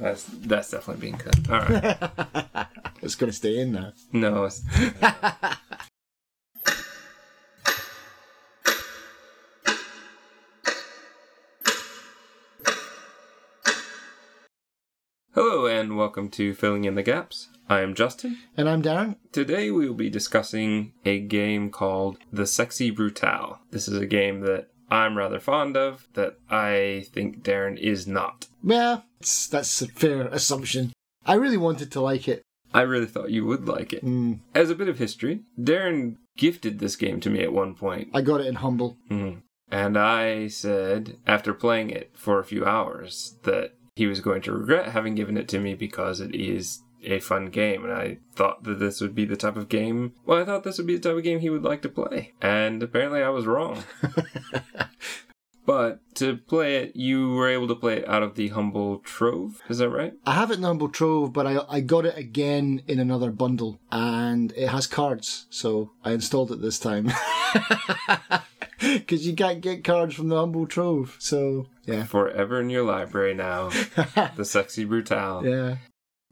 That's that's definitely being cut. All right. it's to stay in there. No. It's... Hello and welcome to Filling in the Gaps. I am Justin. And I'm Darren. Today we will be discussing a game called The Sexy Brutale. This is a game that I'm rather fond of, that I think Darren is not. Yeah, that's a fair assumption. I really wanted to like it. I really thought you would like it. Mm, As a bit of history, Darren gifted this game to me at one point. I got it in Humble. Mhm. And I said, after playing it for a few hours, that he was going to regret having given it to me because it is a fun game. And I thought that this would be the type of game, well, I thought this would be the type of game he would like to play. And apparently I was wrong. but to play it, you were able to play it out of the Humble Trove. Is that right? I have it in Humble Trove, but I, I got it again in another bundle, and it has cards, so I installed it this time. Because you can't get cards from the Humble Trove, so yeah. Forever in your library now. the Sexy Brutale. Yeah.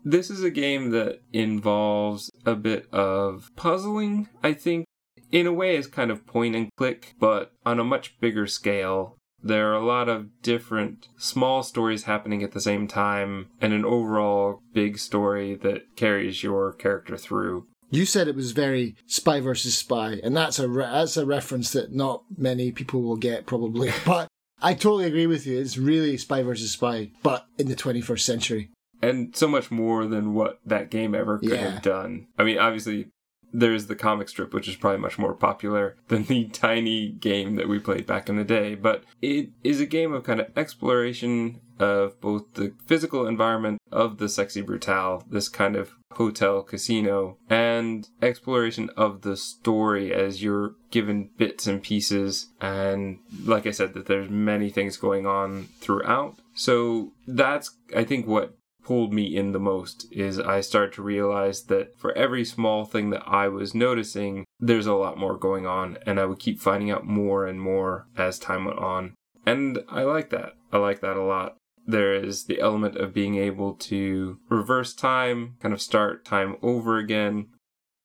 This is a game that involves a bit of puzzling, I think. In a way, it's kind of point and click, but on a much bigger scale. There are a lot of different small stories happening at the same time, and an overall big story that carries your character through. You said it was very spy versus spy, and that's a re- that's a reference that not many people will get probably. But I totally agree with you. It's really spy versus spy, but in the 21st century. And so much more than what that game ever could Yeah. have done. I mean, obviously, there's the comic strip, which is probably much more popular than the tiny game that we played back in the day, but it is a game of kind of exploration of both the physical environment of the Sexy Brutale, this kind of hotel casino, and exploration of the story as you're given bits and pieces. And like I said, that there's many things going on throughout. So that's, I think, what pulled me in the most is I started to realize that for every small thing that I was noticing, there's a lot more going on, and I would keep finding out more and more as time went on. And I like that. I like that a lot. There is the element of being able to reverse time, kind of start time over again.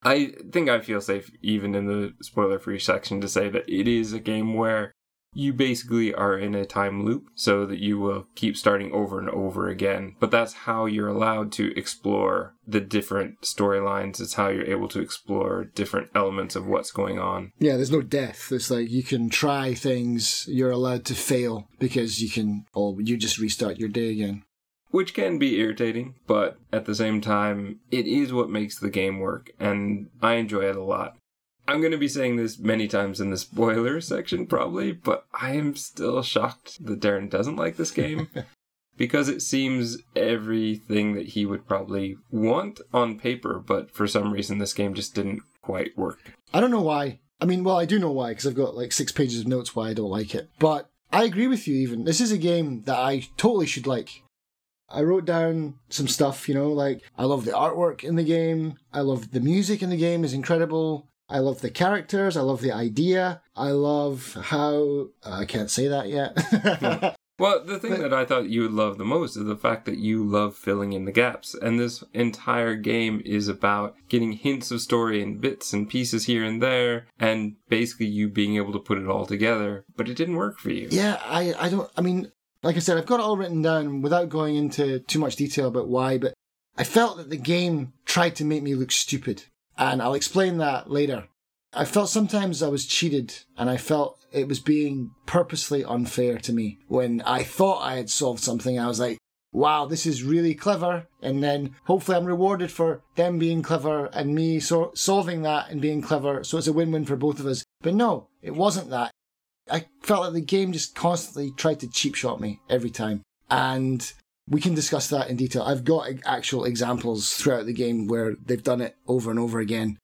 I think I feel safe, even in the spoiler free section, to say that it is a game where you basically are in a time loop so that you will keep starting over and over again. But that's how you're allowed to explore the different storylines. It's how you're able to explore different elements of what's going on. Yeah, there's no death. It's like you can try things, you're allowed to fail because you can, oh, you just restart your day again. Which can be irritating, but at the same time, it is what makes the game work, and I enjoy it a lot. I'm going to be saying this many times in the spoiler section, probably, but I am still shocked that Darren doesn't like this game. because it seems everything that he would probably want on paper, but for some reason this game just didn't quite work. I don't know why. I mean, well, I do know why because I've got like six pages of notes why I don't like it. But I agree with you, even. This is a game that I totally should like. I wrote down some stuff, you know, like I love the artwork in the game. I love the music in the game is incredible. I love the characters. I love the idea. I love how uh, I can't say that yet. Well, the thing But- that I thought you would love the most is the fact that you love filling in the gaps. And this entire game is about getting hints of story and bits and pieces here and there, and basically you being able to put it all together. But it didn't work for you. Yeah, I, I don't. I mean, like I said, I've got it all written down without going into too much detail about why, but I felt that the game tried to make me look stupid. And I'll explain that later. I felt sometimes I was cheated and I felt it was being purposely unfair to me. When I thought I had solved something, I was like, wow, this is really clever. And then hopefully I'm rewarded for them being clever and me so- solving that and being clever. So it's a win win for both of us. But no, it wasn't that. I felt like the game just constantly tried to cheap shot me every time. And we can discuss that in detail. I've got actual examples throughout the game where they've done it over and over again.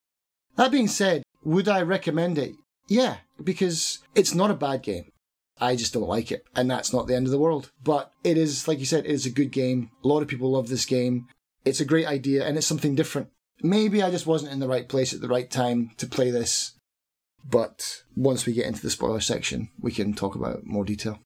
That being said, would I recommend it? Yeah, because it's not a bad game. I just don't like it, and that's not the end of the world. But it is, like you said, it is a good game. A lot of people love this game. It's a great idea, and it's something different. Maybe I just wasn't in the right place at the right time to play this. But once we get into the spoiler section, we can talk about more detail.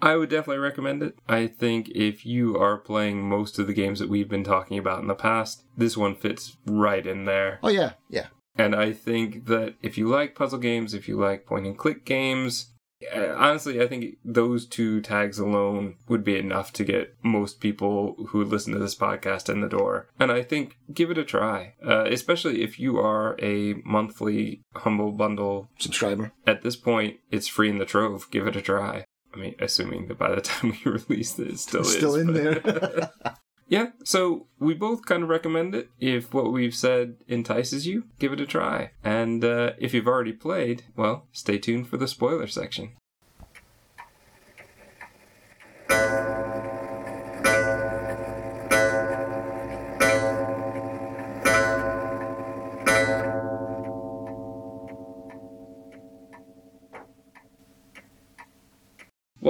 I would definitely recommend it. I think if you are playing most of the games that we've been talking about in the past, this one fits right in there. Oh yeah, yeah. And I think that if you like puzzle games, if you like point and click games, uh, honestly, I think those two tags alone would be enough to get most people who listen to this podcast in the door. And I think give it a try, uh, especially if you are a monthly Humble Bundle Subscriber. At this point, it's free in the trove. Give it a try. I mean, assuming that by the time we release this, it still It's is. still in but- there. yeah, so we both kind of recommend it. If what we've said entices you, give it a try. And uh, if you've already played, well, stay tuned for the spoiler section.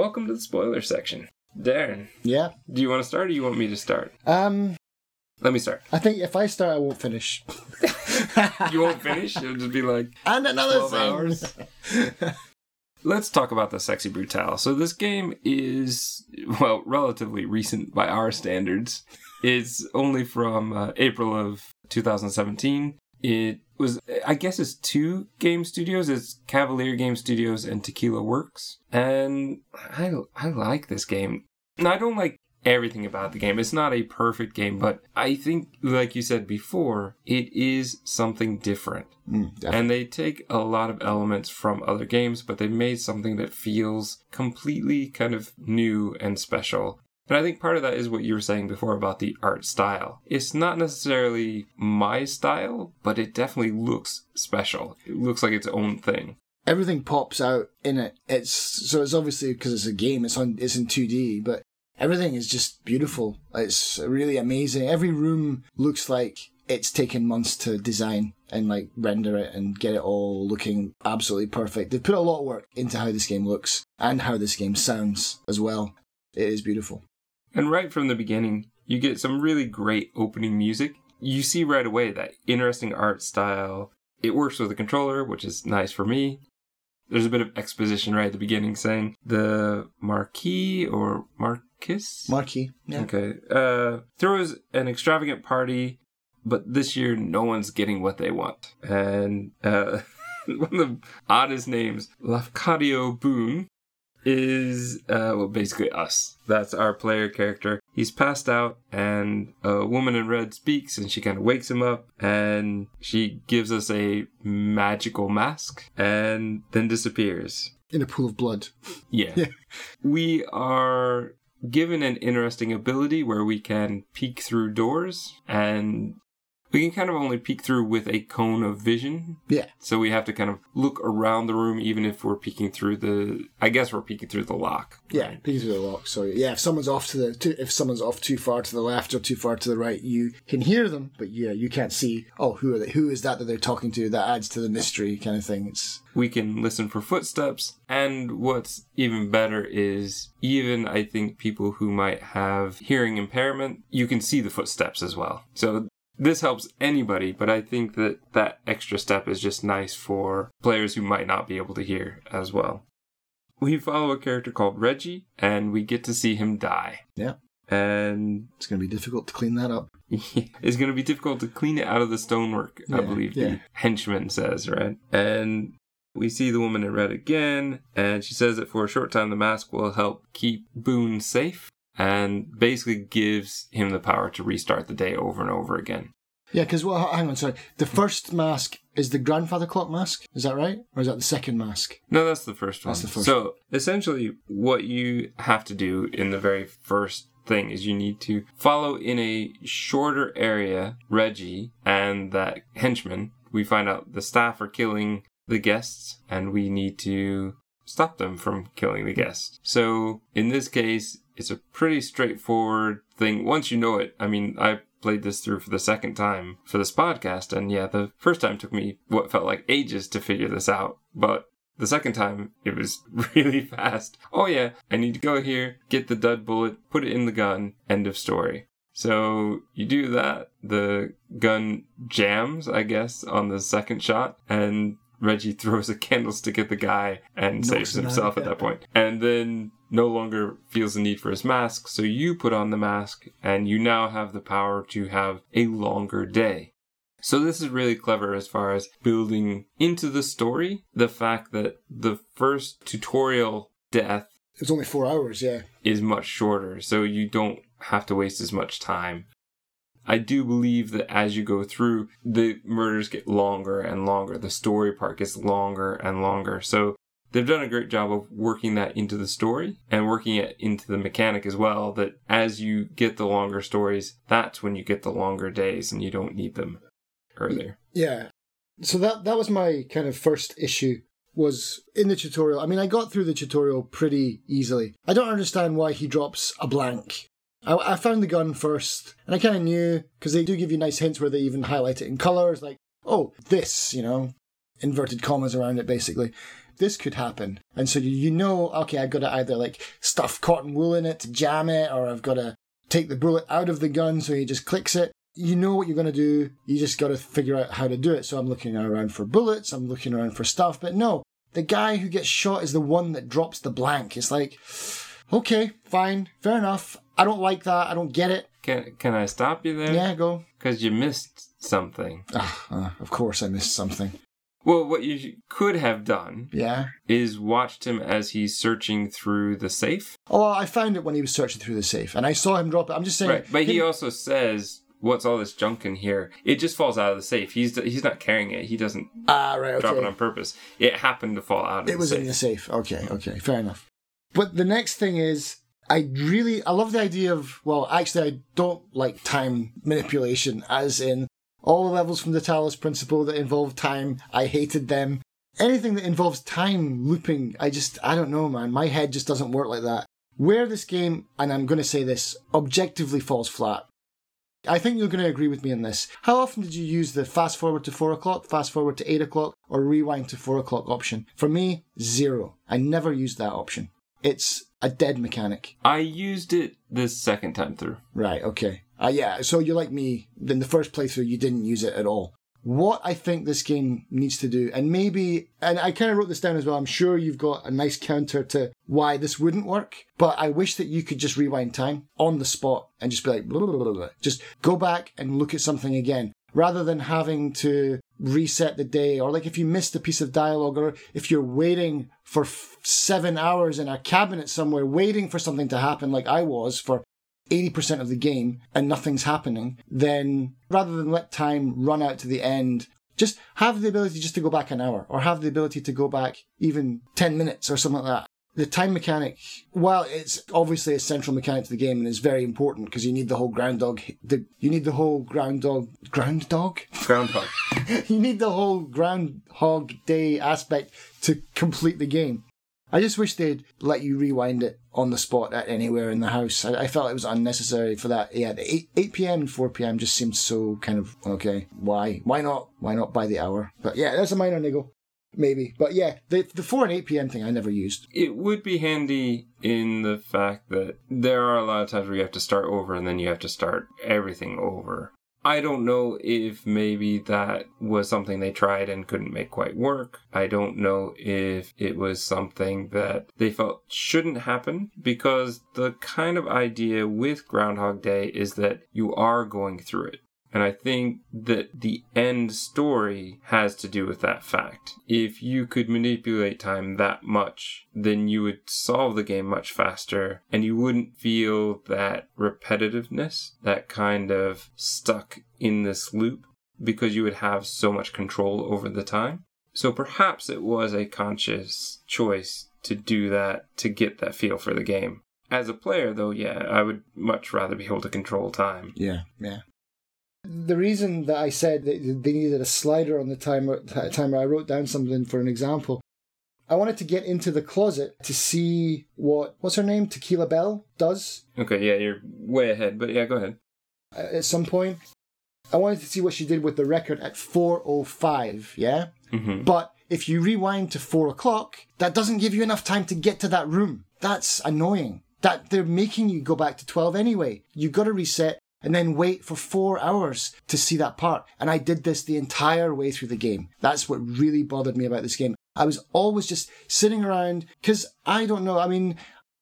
Welcome to the spoiler section. Darren, yeah. do you want to start or do you want me to start? Um, Let me start. I think if I start, I won't finish. You won't finish? It'll just be like and another 12 thing. hours. Let's talk about the Sexy Brutale. So this game is, well, relatively recent by our standards. It's only from uh, April of 2017. It was, I guess, it's two game studios. It's Cavalier Game Studios and Tequila Works. And I, I like this game. And I don't like everything about the game. It's not a perfect game, but I think, like you said before, it is something different. Mm. And they take a lot of elements from other games, but they made something that feels completely kind of new and special. And I think part of that is what you were saying before about the art style. It's not necessarily my style, but it definitely looks special. It looks like its own thing. Everything pops out in it. It's so it's obviously because it's a game. It's on. It's in two D, but everything is just beautiful. It's really amazing. Every room looks like it's taken months to design and like render it and get it all looking absolutely perfect. They've put a lot of work into how this game looks and how this game sounds as well. It is beautiful. And right from the beginning, you get some really great opening music. You see right away that interesting art style. It works with the controller, which is nice for me. There's a bit of exposition right at the beginning saying the Marquis or Marquis? Marquee. Yeah. Okay. Uh, throws an extravagant party, but this year no one's getting what they want. And uh, one of the oddest names, Lafcadio Boone, is uh, well basically us. That's our player character. He's passed out, and a woman in red speaks, and she kind of wakes him up, and she gives us a magical mask, and then disappears. In a pool of blood. Yeah. Yeah. We are given an interesting ability where we can peek through doors and we can kind of only peek through with a cone of vision. Yeah. So we have to kind of look around the room even if we're peeking through the I guess we're peeking through the lock. Yeah, peeking through the lock. So yeah, if someone's off to the too, if someone's off too far to the left or too far to the right, you can hear them, but yeah, you can't see. Oh, who are they? Who is that that they're talking to? That adds to the mystery kind of thing. It's We can listen for footsteps and what's even better is even I think people who might have hearing impairment, you can see the footsteps as well. So this helps anybody, but I think that that extra step is just nice for players who might not be able to hear as well. We follow a character called Reggie, and we get to see him die. Yeah. And it's going to be difficult to clean that up. it's going to be difficult to clean it out of the stonework, I believe yeah. the henchman says, right? And we see the woman in red again, and she says that for a short time the mask will help keep Boone safe and basically gives him the power to restart the day over and over again. Yeah, because well, hang on, sorry. The first mask is the grandfather clock mask. Is that right, or is that the second mask? No, that's the first one. That's the first So essentially, what you have to do in the very first thing is you need to follow in a shorter area Reggie and that henchman. We find out the staff are killing the guests, and we need to stop them from killing the guests. So in this case, it's a pretty straightforward thing. Once you know it, I mean, I played this through for the second time for this podcast, and yeah, the first time took me what felt like ages to figure this out, but the second time, it was really fast. Oh yeah, I need to go here, get the dud bullet, put it in the gun, end of story. So you do that, the gun jams, I guess, on the second shot, and Reggie throws a candlestick at the guy and Knocks saves himself at that point. And then no longer feels the need for his mask, so you put on the mask, and you now have the power to have a longer day. So this is really clever as far as building into the story the fact that the first tutorial death It's only four hours, yeah. is much shorter, so you don't have to waste as much time. I do believe that as you go through, the murders get longer and longer. The story part gets longer and longer. So they've done a great job of working that into the story and working it into the mechanic as well. That as you get the longer stories, that's when you get the longer days and you don't need them earlier. Yeah. So that that was my kind of first issue was in the tutorial. I mean, I got through the tutorial pretty easily. I don't understand why he drops a blank. I, I found the gun first, and I kind of knew because they do give you nice hints where they even highlight it in colors, like, oh, this, you know, inverted commas around it, basically. This could happen, and so you, know, okay, I've got to either like stuff cotton wool in it to jam it, or I've got to take the bullet out of the gun so he just clicks it you know what you're going to do. You just got to figure out how to do it. So I'm looking around for bullets. I'm looking around for stuff. But no, the guy who gets shot is the one that drops the blank. It's like, okay, fine, fair enough. I don't like that. I don't get it. Can can I stop you there? Yeah, go. Because you missed something. Ah, uh, of course, I missed something. Well, what you could have done Yeah. is watched him as he's searching through the safe. Oh, I found it when he was searching through the safe, and I saw him drop it. I'm just saying. Right, but he him- also says, "What's all this junk in here?" It just falls out of the safe. He's he's not carrying it. He doesn't ah, right, drop it on purpose. It happened to fall out of It was safe. in the safe. Okay, okay, fair enough. But the next thing is, I really, I love the idea of, well, actually, I don't like time manipulation, as in all the levels from the Talos Principle that involve time, I hated them. Anything that involves time looping, I just, I don't know, man. My head just doesn't work like that. Where this game, and I'm going to say this, objectively falls flat. I think you're going to agree with me on this. How often did you use the fast forward to 4 o'clock, fast forward to 8 o'clock, or rewind to 4 o'clock option? For me, zero. I never used that option. It's a dead mechanic. I used it the second time through. Right, okay. Uh, yeah, so you're like me. In the first playthrough, you didn't use it at all. What I think this game needs to do, and maybe, and I kind of wrote this down as well, I'm sure you've got a nice counter to why this wouldn't work, but I wish that you could just rewind time on the spot and just be like, blah, blah, blah, just go back and look at something again, rather than having to reset the day, or like if you missed a piece of dialogue, or if you're waiting for f- seven hours in a cabinet somewhere, waiting for something to happen, like I was for 80% of the game and nothing's happening, then rather than let time run out to the end, just have the ability just to go back an hour or have the ability to go back even 10 minutes or something like that. The time mechanic, while it's obviously a central mechanic to the game and is very important because you need the whole groundhog, the, you need the whole groundhog, groundhog? Groundhog. you need the whole groundhog day aspect to complete the game. I just wish they'd let you rewind it on the spot at anywhere in the house. I, I felt it was unnecessary for that. Yeah, the 8, 8 p.m. and 4 p.m. just seemed so kind of, okay, why? Why not? Why not by the hour? But yeah, that's a minor niggle. Maybe. But yeah, the, the 4 and 8 p.m. thing I never used. It would be handy in the fact that there are a lot of times where you have to start over and then you have to start everything over. I don't know if maybe that was something they tried and couldn't make quite work. I don't know if it was something that they felt shouldn't happen because the kind of idea with Groundhog Day is that you are going through it. And I think that the end story has to do with that fact. If you could manipulate time that much, then you would solve the game much faster and you wouldn't feel that repetitiveness, that kind of stuck in this loop, because you would have so much control over the time. So perhaps it was a conscious choice to do that to get that feel for the game. As a player, though, yeah, I would much rather be able to control time. Yeah, yeah. The reason that I said that they needed a slider on the timer, t- timer, I wrote down something for an example. I wanted to get into the closet to see what what's her name, Tequila Bell, does Okay, yeah, you're way ahead, but yeah, go ahead. uh, at some point. I wanted to see what she did with the record at 4:05. Yeah, hmm but if you rewind to four o'clock, that doesn't give you enough time to get to that room. That's annoying. That they're making you go back to 12 anyway. You've got to reset and then wait for four hours to see that part. And I did this the entire way through the game. That's what really bothered me about this game. I was always just sitting around because I don't know. I mean,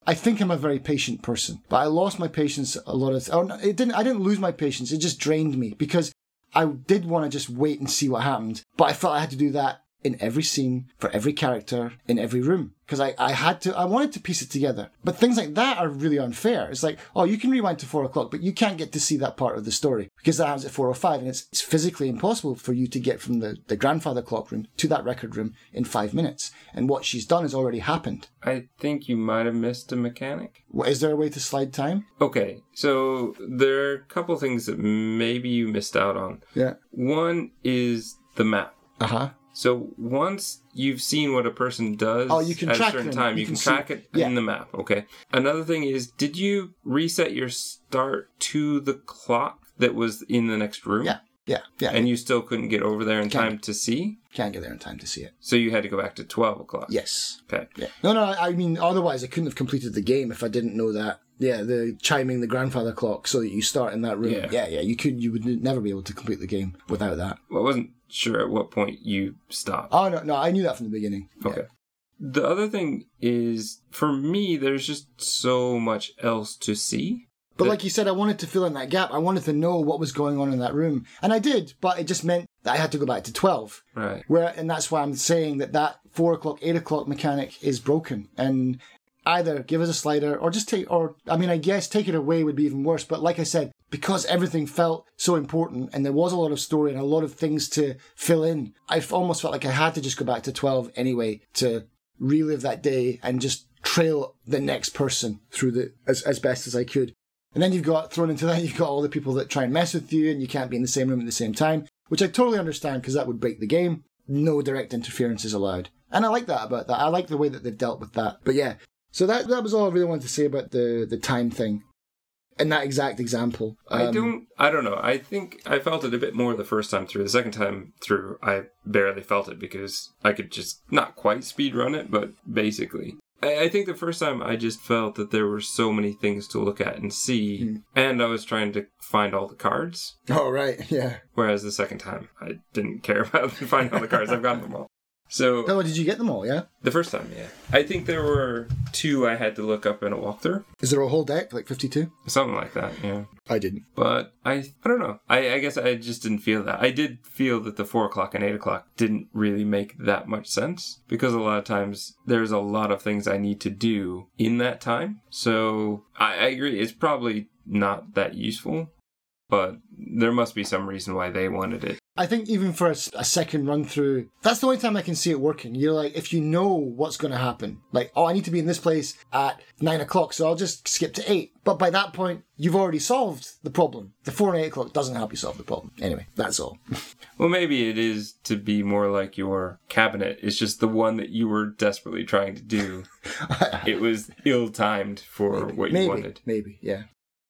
I think I'm a very patient person, but I lost my patience a lot of. Oh, no, it didn't. I didn't lose my patience. It just drained me because I did want to just wait and see what happened, but I felt I had to do that in every scene for every character in every room because I, I had to I wanted to piece it together. But things like that are really unfair. It's like, oh, you can rewind to four o'clock, but you can't get to see that part of the story because that happens at four or five, and it's, it's physically impossible for you to get from the, the grandfather clock room to that record room in five minutes. And what she's done has already happened. I think you might have missed a mechanic. What, is there a way to slide time? Okay, so there are a couple things that maybe you missed out on. Yeah. One is the map. Uh huh. So once you've seen what a person does Oh, you can at track a certain them. time, You you, can can, see- track it yeah. in the map. Okay. Another thing is, did you reset your start to the clock that was in the next room? Yeah. Yeah. Yeah. And you still couldn't get over there in Can't. time to see? can't get there in time to see it. So you had to go back to 12 o'clock. Yes. Okay. Yeah. No, no, I mean, otherwise I couldn't have completed the game if I didn't know that. Yeah, the chiming the grandfather clock so that you start in that room. Yeah. yeah, yeah. You could, you would never be able to complete the game without that. Well, I wasn't sure at what point you stopped. Oh no, no, I knew that from the beginning. Yeah. Okay. The other thing is, for me, there's just so much else to see. But like you said, I wanted to fill in that gap. I wanted to know what was going on in that room, and I did. But it just meant that I had to go back to twelve. Right. Where, and that's why I'm saying that that four o'clock, eight o'clock mechanic is broken. And either give us a slider or just take, or I mean, I guess take it away would be even worse. But like I said, because everything felt so important and there was a lot of story and a lot of things to fill in, I almost felt like I had to just go back to 12 anyway to relive that day and just trail the next person through the as, as best as I could. And then you've got thrown into that, you've got all the people that try and mess with you and you can't be in the same room at the same time, which I totally understand because that would break the game. No direct interference is allowed. And I like that about that. I like the way that they've dealt with that. But yeah, so that that was all I really wanted to say about the the time thing. In that exact example. I Um, don't. I don't know. I think I felt it a bit more the first time through. The second time through, I barely felt it because I could just not quite speed run it, but basically. I, I think the first time I just felt that there were so many things to look at and see, Hmm. and I was trying to find all the cards. Oh right, yeah. Whereas the second time, I didn't care about finding all the cards. I've gotten them all. So Oh, did you get them all? Yeah. the first time, yeah, I think there were two I had to look up in a walkthrough, Is there a whole deck like fifty two? something like that. Yeah. I didn't. But I I don't know. I, I guess I just didn't feel that. I did feel that the four o'clock and eight o'clock didn't really make that much sense because a lot of times there's a lot of things I need to do in that time. So I, I agree. It's probably not that useful, but there must be some reason why they wanted it. I think even for a second run through, that's the only time I can see it working. You're like, if you know what's going to happen, like, oh, I need to be in this place at nine o'clock, so I'll just skip to eight. But by that point, you've already solved the problem. The four and eight o'clock doesn't help you solve the problem. Anyway, that's all. Well, maybe it is to be more like your cabinet. It's just the one that you were desperately trying to do. it was ill timed for what you maybe, wanted. maybe, yeah.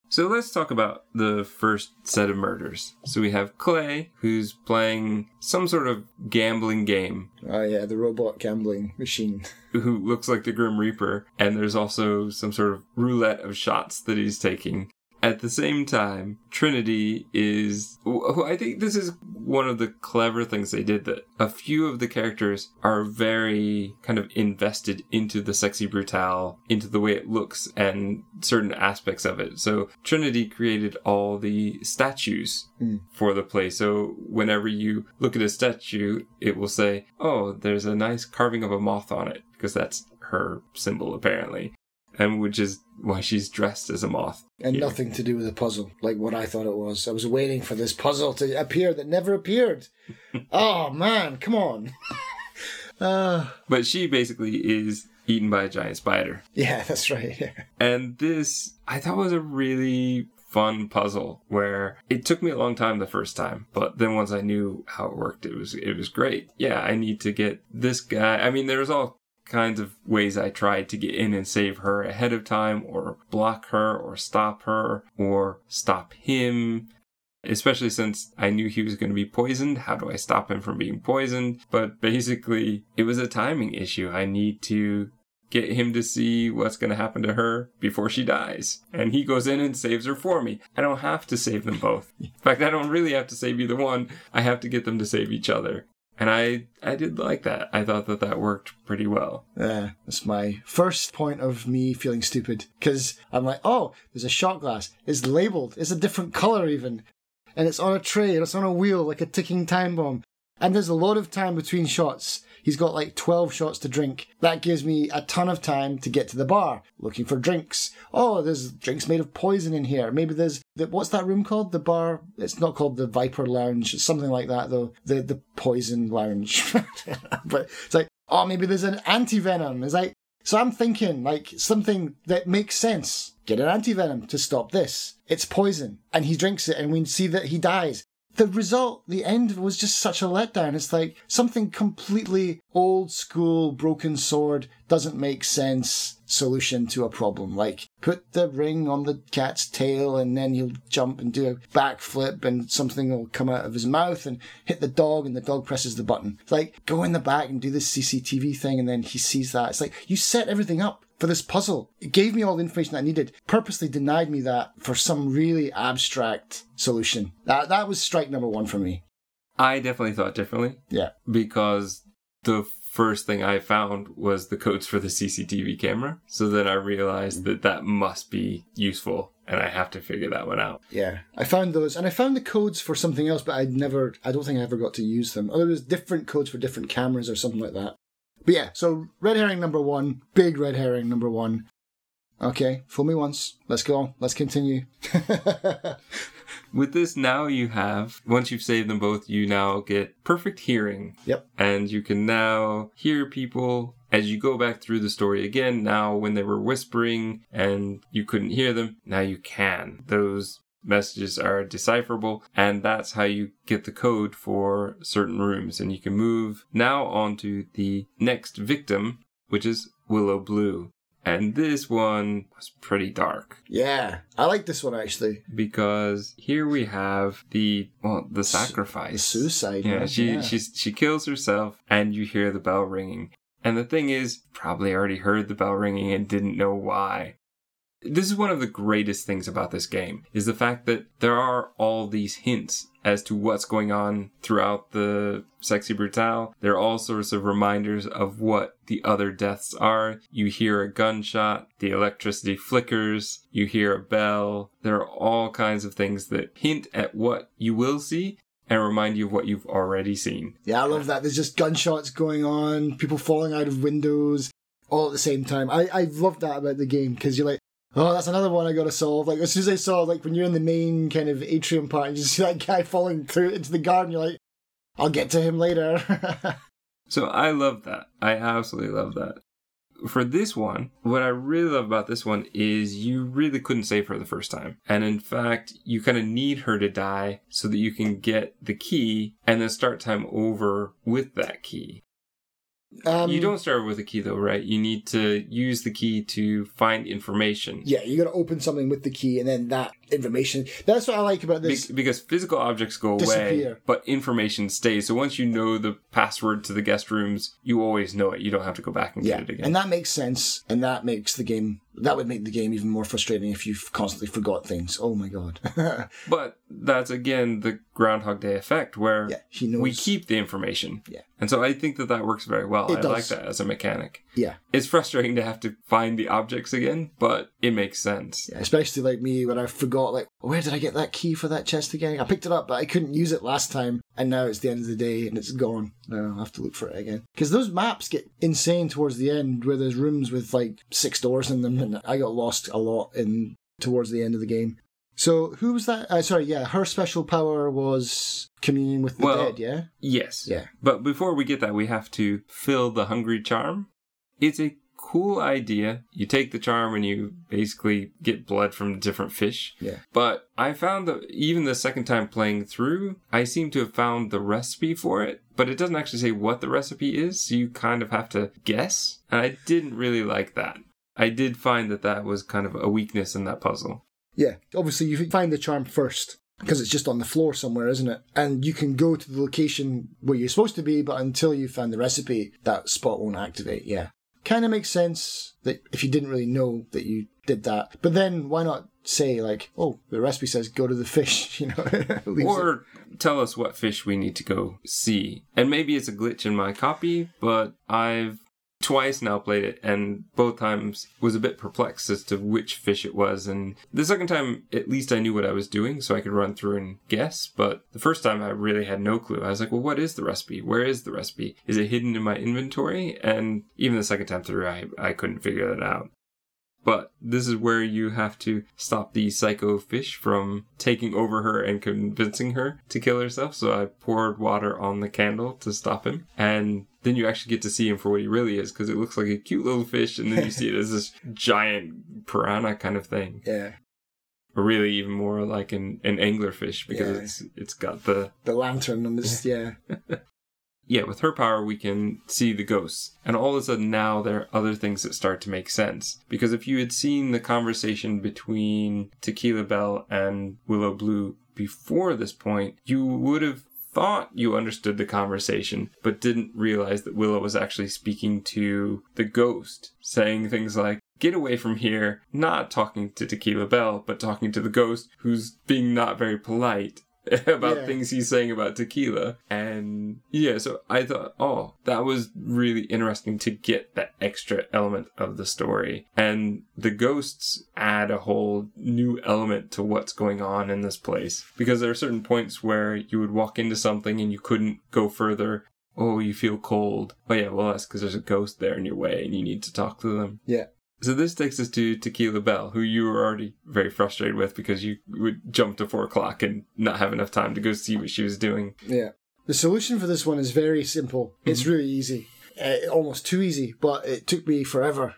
So let's talk about the first set of murders. So we have Clay, who's playing some sort of gambling game, Oh yeah, the robot gambling machine. who looks like the Grim Reaper, and there's also some sort of roulette of shots that he's taking. At the same time, Trinity is. I think this is one of the clever things they did that a few of the characters are very kind of invested into the Sexy Brutale, into the way it looks, and certain aspects of it. So, Trinity created all the statues Mm. for the play. So, whenever you look at a statue, it will say, Oh, there's a nice carving of a moth on it, because that's her symbol, apparently. And which is why she's dressed as a moth. And Yeah. nothing to do with the puzzle, like what I thought it was. I was waiting for this puzzle to appear that never appeared. oh man, come on. uh, But she basically is eaten by a giant spider. yeah, that's right. Yeah. And this, I thought was a really fun puzzle where it took me a long time the first time, but then once I knew how it worked, it was, it was great. Yeah, I need to get this guy. I mean, there was all kinds of ways I tried to get in and save her ahead of time or block her or stop her or stop him. Especially since I knew he was going to be poisoned. How do I stop him from being poisoned? But basically, it was a timing issue. I need to get him to see what's going to happen to her before she dies. And he goes in and saves her for me. I don't have to save them both. In fact, I don't really have to save either one. I have to get them to save each other. And I, I did like that. I thought that that worked pretty well. Yeah, that's my first point of me feeling stupid because I'm like, oh, there's a shot glass. It's labeled. It's a different color even, and it's on a tray and it's on a wheel like a ticking time bomb. And there's a lot of time between shots. He's got like 12 shots to drink. That gives me a ton of time to get to the bar, looking for drinks. Oh, there's drinks made of poison in here. Maybe there's, the, what's that room called? The bar? It's not called the Viper Lounge. It's something like that though. The, the Poison Lounge. but it's like, oh, maybe there's an anti-venom. It's like, so I'm thinking like something that makes sense. Get an anti-venom to stop this. It's poison. And he drinks it and we see that he dies the result, the end was just such a letdown. It's like something completely old school, broken sword, doesn't make sense solution to a problem. Like put the ring on the cat's tail and then he'll jump and do a backflip and something will come out of his mouth and hit the dog and the dog presses the button. It's like go in the back and do this CCTV thing and then he sees that. It's like you set everything up for this puzzle. It gave me all the information I needed, purposely denied me that for some really abstract solution. That that was strike number one for me. I definitely thought differently. Yeah. Because the first thing I found was the codes for the CCTV camera. So then I realized that that must be useful and I have to figure that one out. Yeah. I found those and I found the codes for something else, but I'd never, I don't think I ever got to use them. Oh, there was different codes for different cameras or something like that. But yeah, so red herring number one, big red herring number one. Okay, fool me once. Let's go. Let's continue. With this, now you have, once you've saved them both, you now get perfect hearing. Yep. And you can now hear people as you go back through the story again. Now, when they were whispering and you couldn't hear them, now you can. Those messages are decipherable and that's how you get the code for certain rooms and you can move now onto the next victim which is willow blue and this one was pretty dark Yeah, I like this one actually. because here we have the well the sacrifice The suicide. yeah one, she yeah. she she kills herself and you hear the bell ringing and the thing is probably already heard the bell ringing and didn't know why this is one of the greatest things about this game is the fact that there are all these hints as to what's going on throughout the Sexy Brutale. there are all sorts of reminders of what the other deaths are you hear a gunshot the electricity flickers you hear a bell there are all kinds of things that hint at what you will see and remind you of what you've already seen Yeah, I love that. There's just gunshots going on, people falling out of windows all at the same time. I, I love that about the game because you're like, oh, that's another one I got to solve. Like, as soon as I saw, like, when you're in the main kind of atrium part and you see that guy falling through into the garden, you're like, I'll get to him later. So I love that. I absolutely love that. For this one, what I really love about this one is you really couldn't save her the first time. And in fact, you kind of need her to die so that you can get the key and then start time over with that key. Um, you don't start with a key though, right? You need to use the key to find information. Yeah, you got to open something with the key and then that information. That's what I like about Be- this. because physical objects go away, but information stays. So once you know the password to the guest rooms, you always know it. You don't have to go back and Yeah, get it again. and that makes sense, and that makes the game. That would make the game even more frustrating if you've constantly forgot things. Oh my god! But that's again the Groundhog Day effect, where yeah, we keep the information. Yeah. And so I think that that works very well. It I like that as a mechanic. Yeah, It's frustrating to have to find the objects again, but it makes sense. yeah, especially like me when I forgot. Like, where did I get that key for that chest again? I picked it up, but I couldn't use it last time, and now it's the end of the day and it's gone. Now I'll have to look for it again. Because those maps get insane towards the end, where there's rooms with like six doors in them, and I got lost a lot in towards the end of the game. So who was that? Uh, sorry, yeah, her special power was communion with the Well- dead. Yeah, Yes. yeah. But before we get that, we have to fill the hungry charm. It's a cool idea. You take the charm and you basically get blood from different fish. Yeah. But I found that even the second time playing through, I seem to have found the recipe for it, but it doesn't actually say what the recipe is, so you kind of have to guess. And I didn't really like that. I did find that that was kind of a weakness in that puzzle. Yeah, obviously you find the charm first because it's just on the floor somewhere, isn't it? And you can go to the location where you're supposed to be, but until you find the recipe, that spot won't activate. Yeah. Kind of makes sense that if you didn't really know that you did that. But then why not say like, "Oh, the recipe says go to the fish," you know, leaves it- or tell us what fish we need to go see. And maybe it's a glitch in my copy, but I've twice now played it and both times was a bit perplexed as to which fish it was. And the second time at least I knew what I was doing so I could run through and guess. But the first time I really had no clue. I was like well what is the recipe? Where is the recipe? Is it hidden in my inventory? And even the second time through I, I couldn't figure that out. But this is where you have to stop the psycho fish from taking over her and convincing her to kill herself. So I poured water on the candle to stop him. And then you actually get to see him for what he really is because it looks like a cute little fish. And then you see it as this giant piranha kind of thing. yeah, Or really even more like an, an anglerfish because Yeah. it's it's got the the lantern and this, yeah, yeah, with her power, we can see the ghosts. And all of a sudden, now there are other things that start to make sense. Because if you had seen the conversation between Tequila Bell and Willow Blue before this point, you would have thought you understood the conversation, but didn't realize that Willow was actually speaking to the ghost, saying things like, Get away from here, not talking to Tequila Bell, but talking to the ghost who's being not very polite about Yeah. things he's saying about tequila. And yeah, so I thought, oh, that was really interesting to get that extra element of the story. And the ghosts add a whole new element to what's going on in this place. Because there are certain points where you would walk into something and you couldn't go further. Oh, you feel cold. Oh yeah, well that's because there's a ghost there in your way and you need to talk to them. yeah. So this takes us to Tequila Bell, who you were already very frustrated with because you would jump to four o'clock and not have enough time to go see what she was doing. Yeah. The solution for this one is very simple. It's really easy. Uh, almost too easy, but it took me forever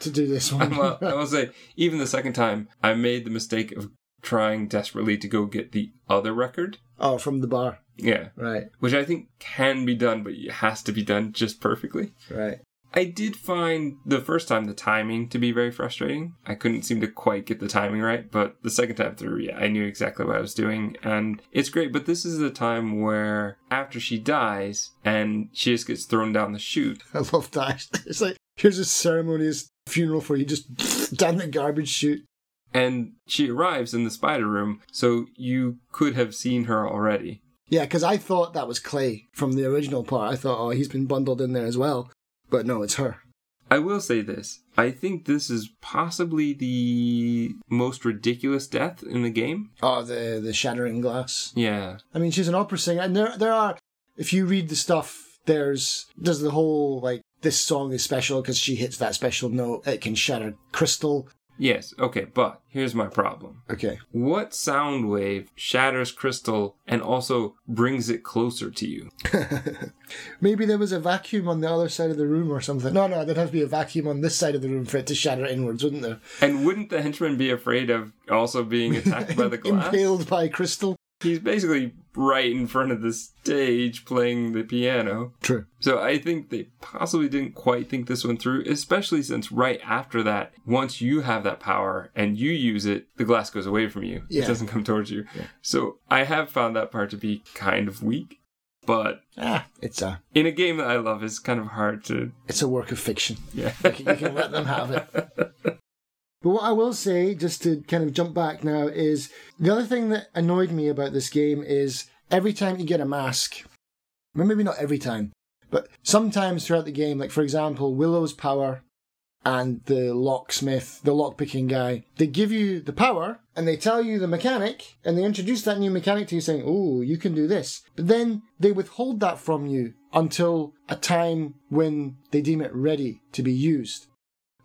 to do this one. well, I will say, even the second time, I made the mistake of trying desperately to go get the other record. oh, from the bar. Yeah, Right, which I think can be done, but it has to be done just perfectly. right. I did find the first time the timing to be very frustrating. I couldn't seem to quite get the timing right, but the second time through, yeah, I knew exactly what I was doing. And it's great, but this is the time where after she dies and she just gets thrown down the chute, I love that. It's like, here's a ceremonious funeral for you, just down the garbage chute. and she arrives in the spider room, so you could have seen her already. Yeah, because I thought that was Clay from the original part. I thought, oh, he's been bundled in there as well. But no, it's her. I will say this. I think this is possibly the most ridiculous death in the game. Oh, the the shattering glass. Yeah. I mean, she's an opera singer, and there there are. If you read the stuff, there's there's the whole like this song is special because she hits that special note. It can shatter crystal. Yes, okay, but here's my problem. Okay, What sound wave shatters crystal and also brings it closer to you? maybe there was a vacuum on the other side of the room or something. No, no, there'd have to be a vacuum on this side of the room for it to shatter inwards, wouldn't there? And wouldn't the henchman be afraid of also being attacked by the glass? Impaled by crystal. He's basically right in front of the stage playing the piano. True. So I think they possibly didn't quite think this one through, especially since right after that, once you have that power and you use it, the glass goes away from you. Yeah. It doesn't come towards you. Yeah. So I have found that part to be kind of weak. But Ah, it's a in a game that I love, it's kind of hard to it's a work of fiction. yeah. You can, you can let them have it. But what I will say, just to kind of jump back now, is the other thing that annoyed me about this game is every time you get a mask, well, maybe not every time, but sometimes throughout the game, like for example, Willow's power and the locksmith, the lockpicking guy, they give you the power and they tell you the mechanic and they introduce that new mechanic to you saying, oh, you can do this. But then they withhold that from you until a time when they deem it ready to be used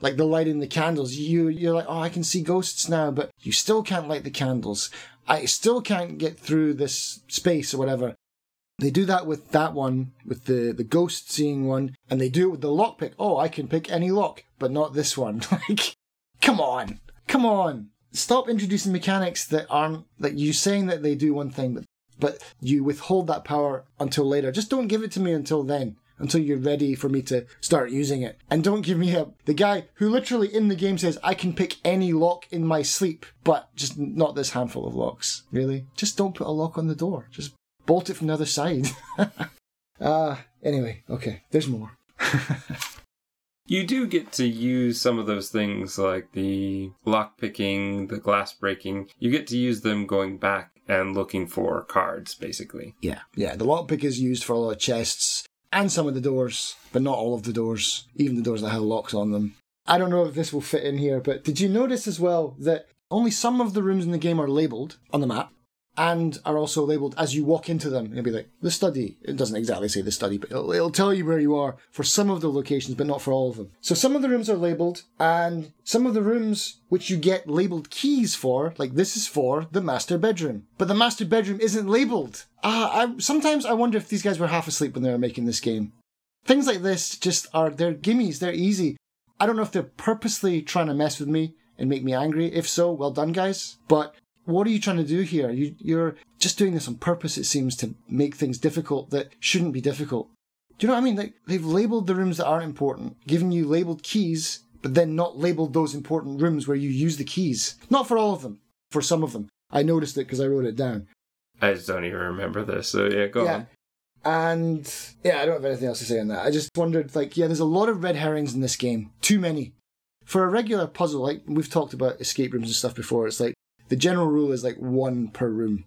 like the lighting the candles. You you're like oh i can see ghosts now but you still can't light the candles. I still can't get through this space or whatever. They do that with that one with the the ghost seeing one and they do it with the lockpick. Oh i can pick any lock but not this one. Like come on come on. Stop introducing mechanics that aren't like you saying that they do one thing but but you withhold that power until later. Just don't give it to me until then until you're ready for me to start using it. And don't give me a the guy who literally in the game says I can pick any lock in my sleep, but just not this handful of locks. Really? Just don't put a lock on the door. Just bolt it from the other side. Ah, anyway, okay. There's more. You do get to use some of those things like the lock picking, the glass breaking. You get to use them going back and looking for cards, basically. Yeah, yeah. The lockpick is used for a lot of chests and some of the doors, but not all of the doors, even the doors that have locks on them. I don't know if this will fit in here, but did you notice as well that only some of the rooms in the game are labelled on the map? And are also labeled as you walk into them. It'll be like the study. It doesn't exactly say the study, but it'll, it'll, tell you where you are for some of the locations, but not for all of them. So some of the rooms are labeled, and some of the rooms which you get labeled keys for, like this is for the master bedroom, but the master bedroom isn't labeled. Ah, I, sometimes I wonder if these guys were half asleep when they were making this game. Things like this just are they're gimmies. They're easy. I don't know if they're purposely trying to mess with me and make me angry. If so, well done, guys. But what are you trying to do here? You, you're just doing this on purpose, it seems, to make things difficult that shouldn't be difficult. Do you know what I mean? Like, they've labeled the rooms that aren't important, given you labeled keys, but then not labeled those important rooms where you use the keys. Not for all of them, for some of them. I noticed it because I wrote it down. I just don't even remember this, so yeah, go yeah. on. And yeah, I don't have anything else to say on that. I just wondered, like, yeah, there's a lot of red herrings in this game. Too many. For a regular puzzle, like we've talked about escape rooms and stuff before, it's like the general rule is like one per room.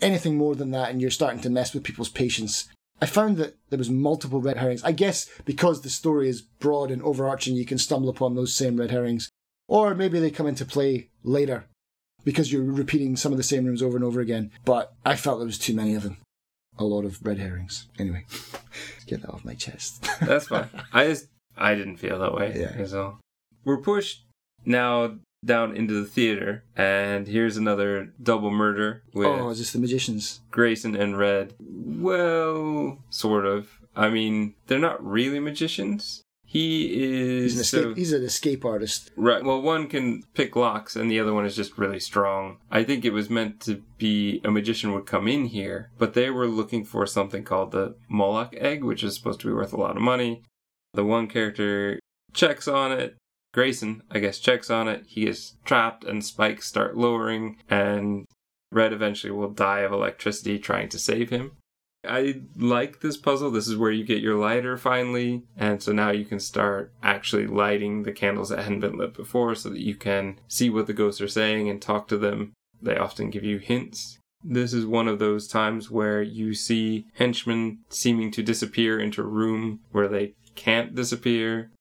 Anything more than that, and you're starting to mess with people's patience. I found that there was multiple red herrings. I guess because the story is broad and overarching, you can stumble upon those same red herrings. Or maybe they come into play later because you're repeating some of the same rooms over and over again. But I felt there was too many of them. A lot of red herrings. Anyway, get that off my chest. That's fine. I just I didn't feel that way. Yeah. So we're pushed now down into the theater, and here's another double murder with oh, is this the magicians? Grayson and Red. Well, sort of. I mean, they're not really magicians. He is. He's an escape, so, he's an escape artist. Right. Well, one can pick locks, and the other one is just really strong. I think it was meant to be a magician would come in here, but they were looking for something called the Moloch egg, which is supposed to be worth a lot of money. The one character checks on it, Grayson, I guess, checks on it. He is trapped, and spikes start lowering, and Red eventually will die of electricity trying to save him. I like this puzzle. This is where you get your lighter finally, and so now you can start actually lighting the candles that hadn't been lit before so that you can see what the ghosts are saying and talk to them. They often give you hints. This is one of those times where you see henchmen seeming to disappear into a room where they can't disappear.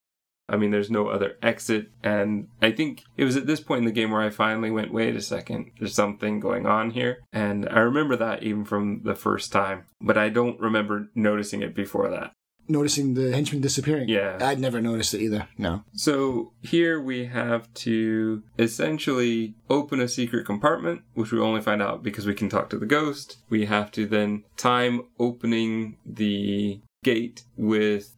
I mean, there's no other exit. And I think it was at this point in the game where I finally went, wait a second, there's something going on here. And I remember that even from the first time, but I don't remember noticing it before that. Noticing the henchman disappearing? Yeah. I'd never noticed it either. No. So here we have to essentially open a secret compartment, which we only find out because we can talk to the ghost. We have to then time opening the gate with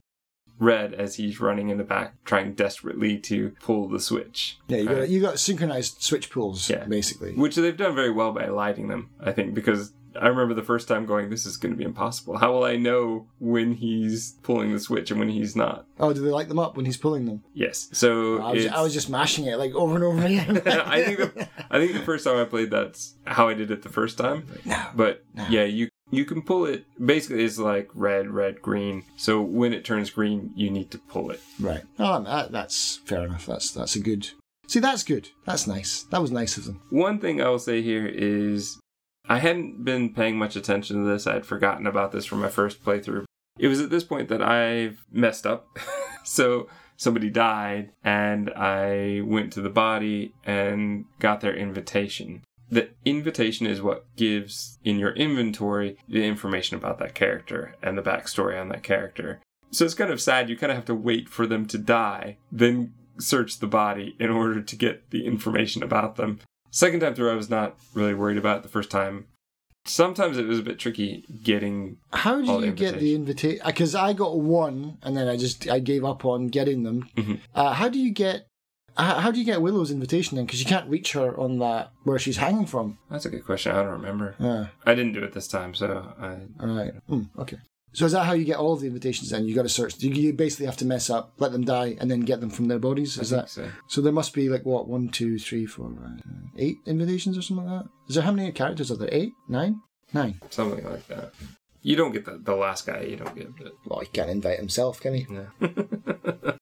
Red as he's running in the back, trying desperately to pull the switch. Yeah, you got uh, you got synchronized switch pulls, yeah. basically, which they've done very well by lighting them. I think because I remember the first time going, "This is going to be impossible. How will I know when he's pulling the switch and when he's not?" Oh, do they light them up when he's pulling them? Yes. So I, was, I, was, just mashing it like over and over again. I think the, I think the first time I played, that's how I did it the first time. No. But no. yeah, you you can pull it basically it's like red red green. So when it turns green you need to pull it. Right. Oh that, that's fair enough. That's that's a good see that's good. That's nice. That was nice of them. One thing i will say here is i hadn't been paying much attention to this. I had forgotten about this from my first playthrough. It was at this point that i've messed up. So somebody died and i went to the body and got their invitation the invitation is what gives in your inventory the information about that character and the backstory on that character. So it's kind of sad. You kind of have to wait for them to die, then search the body in order to get the information about them. Second time through, I was not really worried about it. The first time, sometimes it was a bit tricky getting. How do you get the invitation? Because I got one, and then I just I gave up on getting them. Mm-hmm. Uh, how do you get how do you get Willow's invitation then? Because you can't reach her on that where she's hanging from. That's a good question. I don't remember. Yeah. I didn't do it this time, so I. All right. Mm, okay. So is that how you get all of the invitations? Then you got to search. You basically have to mess up, let them die, and then get them from their bodies. Is that so. so? There must be like what one, two, three, four, eight invitations or something like that. Is there how many characters are there? Eight, nine, nine. Something like that. You don't get the, the last guy. You don't get it. Well, he can't invite himself, can he? Yeah.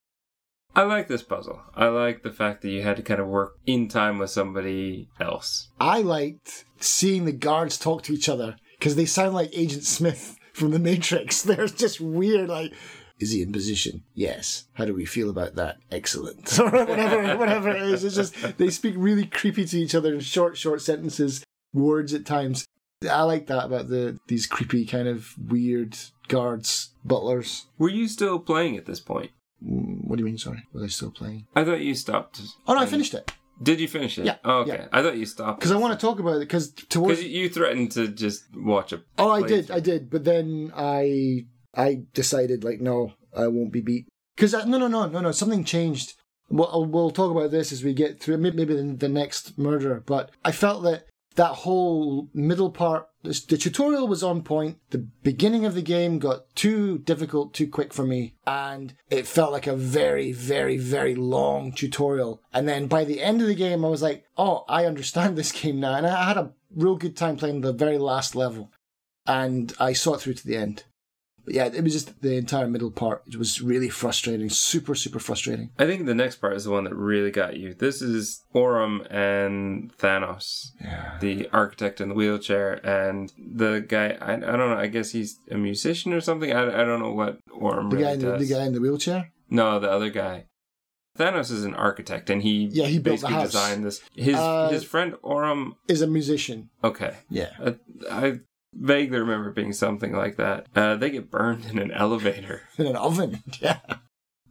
I like this puzzle. I like the fact that you had to kind of work in time with somebody else. I liked seeing the guards talk to each other because they sound like Agent Smith from The Matrix. They're just weird, like, is he in position? Yes. How do we feel about that? Excellent. Or whatever, whatever it is. It's just, they speak really creepy to each other in short, short sentences, words at times. I like that about the these creepy kind of weird guards, butlers. Were you still playing at this point? What do you mean? Sorry, was I still playing? I thought you stopped. Oh no, I finished it Did you finish it? Yeah, Oh, okay. yeah. I thought you stopped. because I want to talk about it. Because towards Because you threatened to just watch a. oh, I did, I did, but then I I decided like no, I won't be beat. Because no, no, no, no, no, something changed. We'll, we'll talk about this as we get through maybe maybe the, the next murder. But I felt that that whole middle part, the tutorial was on point. The beginning of the game got too difficult, too quick for me, and it felt like a very, very, very long tutorial. And then by the end of the game, I was like, oh, I understand this game now, and I had a real good time playing the very last level, and I saw it through to the end. But yeah, it was just the entire middle part. It was really frustrating, super, super frustrating. I think the next part is the one that really got you. This is Orum and Thanos, Yeah. the architect in the wheelchair, and the guy. I, I don't know. I guess he's a musician or something. I, I don't know what Orum The really guy, in the, the guy in the wheelchair. No, the other guy. Thanos is an architect, and he Yeah, he built basically designed this. His Uh, his friend Orum. Is a musician. Okay, Yeah. I, I vaguely remember it being something like that. Uh, they get burned in an elevator In an oven. Yeah.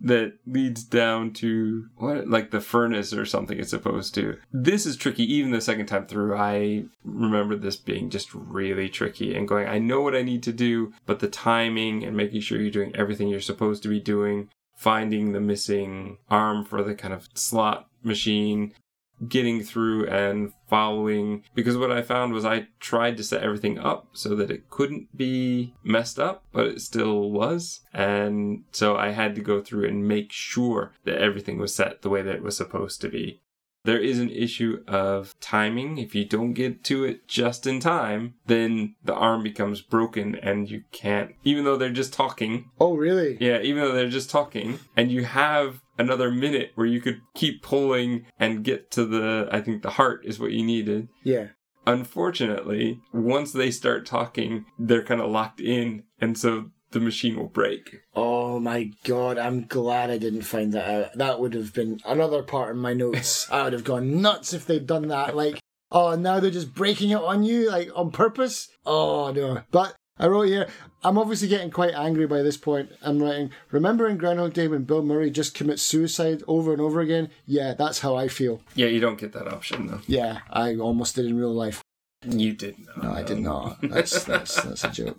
that leads down to what, like the furnace or something. It's supposed to. This is tricky. Even the second time through, I remember this being just really tricky and going. I know what I need to do, but the timing and making sure you're doing everything you're supposed to be doing finding the missing arm for the kind of slot machine, getting through and following. Because what I found was I tried to set everything up so that it couldn't be messed up, but it still was. And so I had to go through and make sure that everything was set the way that it was supposed to be. There is an issue of timing. If you don't get to it just in time, then the arm becomes broken and you can't, even though they're just talking, Oh, really? yeah, even though they're just talking, and you have another minute where you could keep pulling and get to the, I think the heart is what you needed. Yeah. Unfortunately, once they start talking, they're kind of locked in, and so the machine will break. Oh my god, I'm glad I didn't find that out. That would have been another part in my notes. I would have gone nuts if they'd done that. Like, oh, now they're just breaking it on you, like on purpose. Oh no. But I wrote here, I'm obviously getting quite angry by this point. I'm writing, remembering Groundhog Day when Bill Murray just commits suicide over and over again? Yeah, that's how I feel. Yeah, you don't get that option though. Yeah, I almost did in real life. You did not. No, I did not. That's that's that's a joke.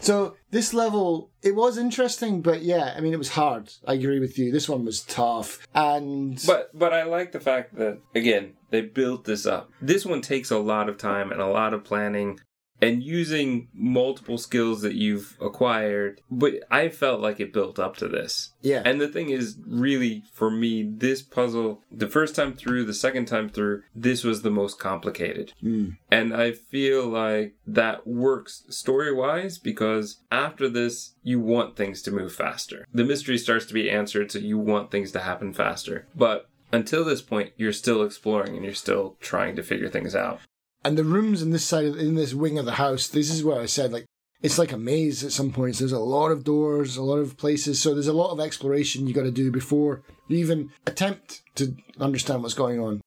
So this level, it was interesting, but yeah, I mean, it was hard. I agree with you. This one was tough, and But but I like the fact that again they built this up. This one takes a lot of time and a lot of planning and using multiple skills that you've acquired. But I felt like it built up to this. yeah, And the thing is, really, for me, this puzzle, the first time through, the second time through, this was the most complicated. Mm. And I feel like that works story wise because after this, you want things to move faster. The mystery starts to be answered, so you want things to happen faster. But until this point, you're still exploring and you're still trying to figure things out. And the rooms in this side, of, in this wing of the house. This is where I said like it's like a maze at some points. There's a lot of doors, a lot of places. So there's a lot of exploration you got to do before you even attempt to understand what's going on.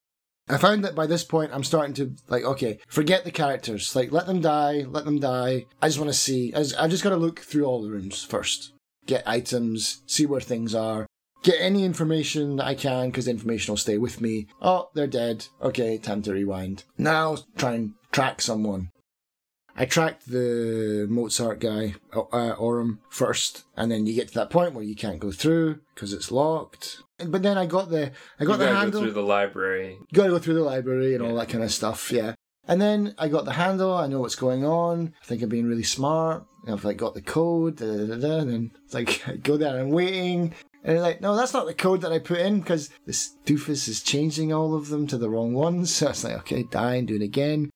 I found that by this point, I'm starting to like, okay, forget the characters. Like, let them die, let them die. I just want to see. I just, just got to look through all the rooms first, get items, see where things are, get any information that I can because information will stay with me. Oh, they're dead. Okay, time to rewind. Now try and track someone. I tracked the Mozart guy, uh, Orum, first, and then you get to that point where you can't go through because it's locked. But then I got the I got you the handle go through the library. got to go through the library and all that kind of stuff. Yeah. And then I got the handle. I know what's going on. I think I'm being really smart. I've like got the code. Da, da, da, da, and then it's like I go there and I'm waiting. And they're like, no, that's not the code that I put in because this doofus is changing all of them to the wrong ones. So it's like, okay, die and do it again.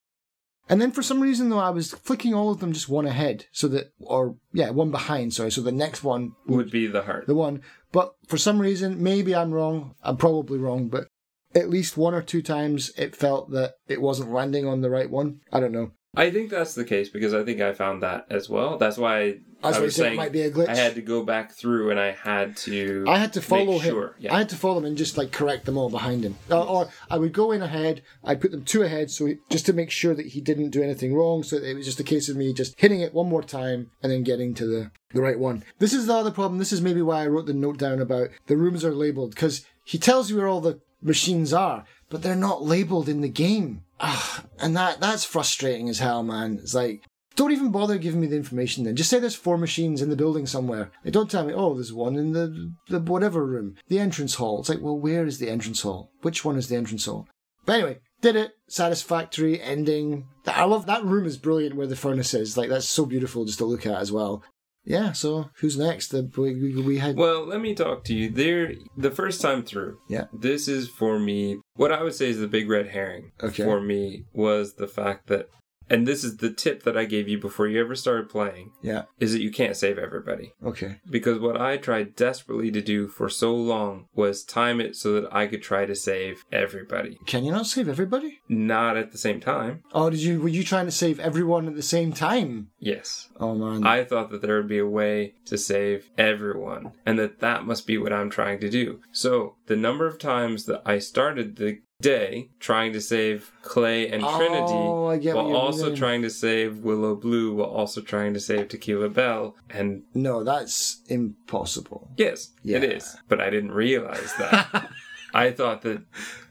And then for some reason though, I was flicking all of them just one ahead, so that, or yeah, one behind. Sorry, so the next one Would be the heart. the one. But for some reason, maybe I'm wrong. I'm probably wrong, but at least one or two times it felt that it wasn't landing on the right one. I don't know. I think that's the case because I think I found that as well. That's why I was you it saying might be a glitch. I had to go back through and I had to. I had to follow him. Sure. Yeah. I had to follow him and just like correct them all behind him. Or, or I would go in ahead. I'd put them two ahead, so he, just to make sure that he didn't do anything wrong. So it was just a case of me just hitting it one more time and then getting to the the right one. This is the other problem. This is maybe why I wrote the note down about the rooms are labeled because he tells you where all the machines are, but they're not labeled in the game. Ah, and that that's frustrating as hell, man. It's like don't even bother giving me the information then. Just say there's four machines in the building somewhere. Don't tell me, oh, there's one in the, the whatever room, the entrance hall. It's like, well, where is the entrance hall? Which one is the entrance hall? But anyway, did it. Satisfactory ending. I love that room is brilliant where the furnace is. Like, that's so beautiful just to look at as well. Yeah, so who's next? The, we, we, we had. Well, let me talk to you. There, the first time through, Yeah. this is for me. What I would say is the big red herring Okay. for me was the fact that, and this is the tip that I gave you before you ever started playing, Yeah, is that you can't save everybody. okay. Because what I tried desperately to do for so long was time it so that I could try to save everybody. Can you not save everybody? Not at the same time. Oh, did you? Were you trying to save everyone at the same time? Yes. Oh man. I thought that there would be a way to save everyone, and that that must be what I'm trying to do. So, the number of times that I started the day trying to save Clay and Trinity, Oh, while also doing. trying to save Willow Blue, while also trying to save Tequila Bell, and no, that's impossible. yes, it Yeah. is. But I didn't realize that. I thought that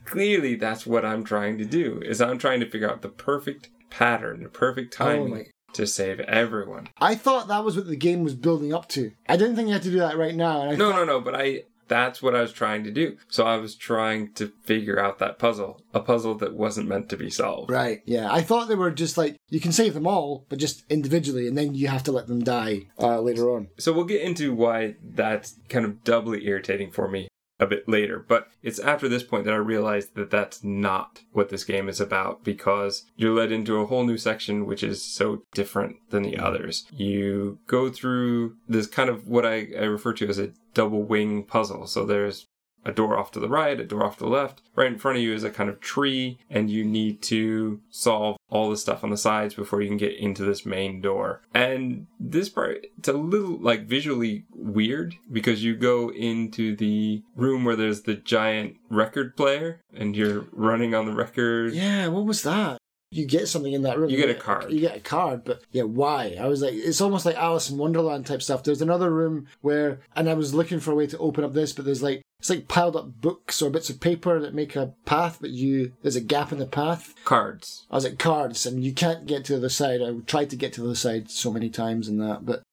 clearly that's what I'm trying to do, is I'm trying to figure out the perfect pattern, the perfect oh timing Oh to save everyone. I thought that was what the game was building up to. I didn't think you had to do that right now. No, thought, no, no, but I that's what I was trying to do. So I was trying to figure out that puzzle, a puzzle that wasn't meant to be solved. Right, yeah. I thought they were just like, you can save them all, but just individually, and then you have to let them die uh, later on. So we'll get into why that's kind of doubly irritating for me a bit later, but it's after this point that I realized that that's not what this game is about because you're led into a whole new section which is so different than the others. You go through this kind of what I, I refer to as a double wing puzzle. So there's a door off to the right, a door off to the left. Right in front of you is a kind of tree, and you need to solve all the stuff on the sides before you can get into this main door. And this part, it's a little like visually weird because you go into the room where there's the giant record player and you're running on the record. Yeah, what was that? You get something in that room. You get a card. You get a card, but yeah, why? I was like, it's almost like Alice in Wonderland type stuff. There's another room where, and I was looking for a way to open up this, but there's like, it's like piled up books or bits of paper that make a path, but you, there's a gap in the path. Cards. I was like, cards, and you can't get to the other side. I tried to get to the other side so many times in that, but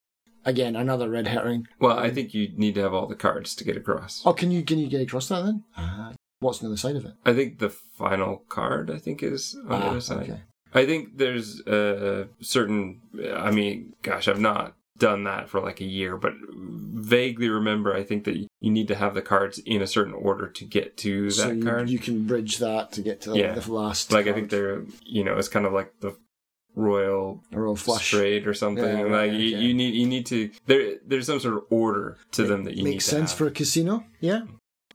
again, another red herring. Well, I think you need to have all the cards to get across. Oh, can you can you get across that then? Uh, what's on the other side of it? I think the final card, I think, is on the Ah, other side. okay. I think there's a certain. I mean, gosh, I've not done that for like a year, but vaguely remember. I think that you need to have the cards in a certain order to get to that so you, card. you can bridge that to get to the, Yeah. the last. like I think they're, you know, it's kind of like the royal a real flush. straight or something. Yeah, like right, you, okay. you need, you need to. There, there's some sort of order to them that you need Makes sense for a casino. Yeah.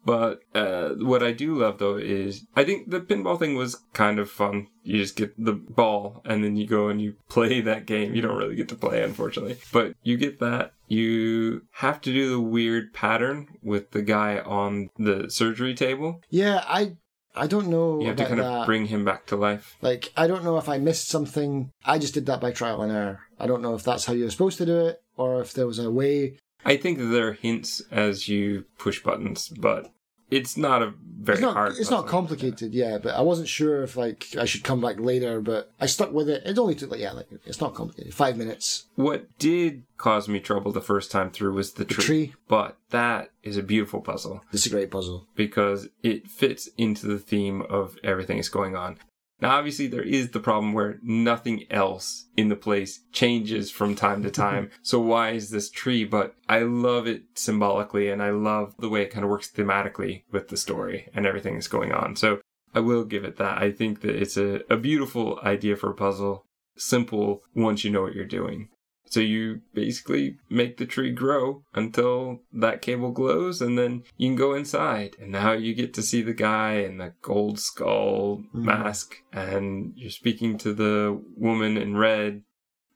But uh, what I do love though is I think the pinball thing was kind of fun. You just get the ball and then you go and you play that game. You don't really get to play, unfortunately, but you get that. You have to do the weird pattern with the guy on the surgery table. Yeah, I I don't know You have to kind that. of bring him back to life. Like I don't know if I missed something. I just did that by trial and error. I don't know if that's how you're supposed to do it or if there was a way. I think there are hints as you push buttons, but it's not a very It's not hard. it's not complicated, yeah, but I wasn't sure if like I should come back later, but I stuck with it. It only took like yeah, like it's not complicated. 5 minutes. What did cause me trouble the first time through was the tree. tree. But that is a beautiful puzzle. This is a great puzzle. because it fits into the theme of everything that's going on. Now, obviously, there is the problem where nothing else in the place changes from time to time. so, why is this tree? But I love it symbolically, and I love the way it kind of works thematically with the story and everything that's going on. So, I will give it that. I think that it's a, a beautiful idea for a puzzle. Simple once you know what you're doing. So you basically make the tree grow until that cable glows and then you can go inside. And now you get to see the guy in the gold skull mm-hmm. mask and you're speaking to the woman in red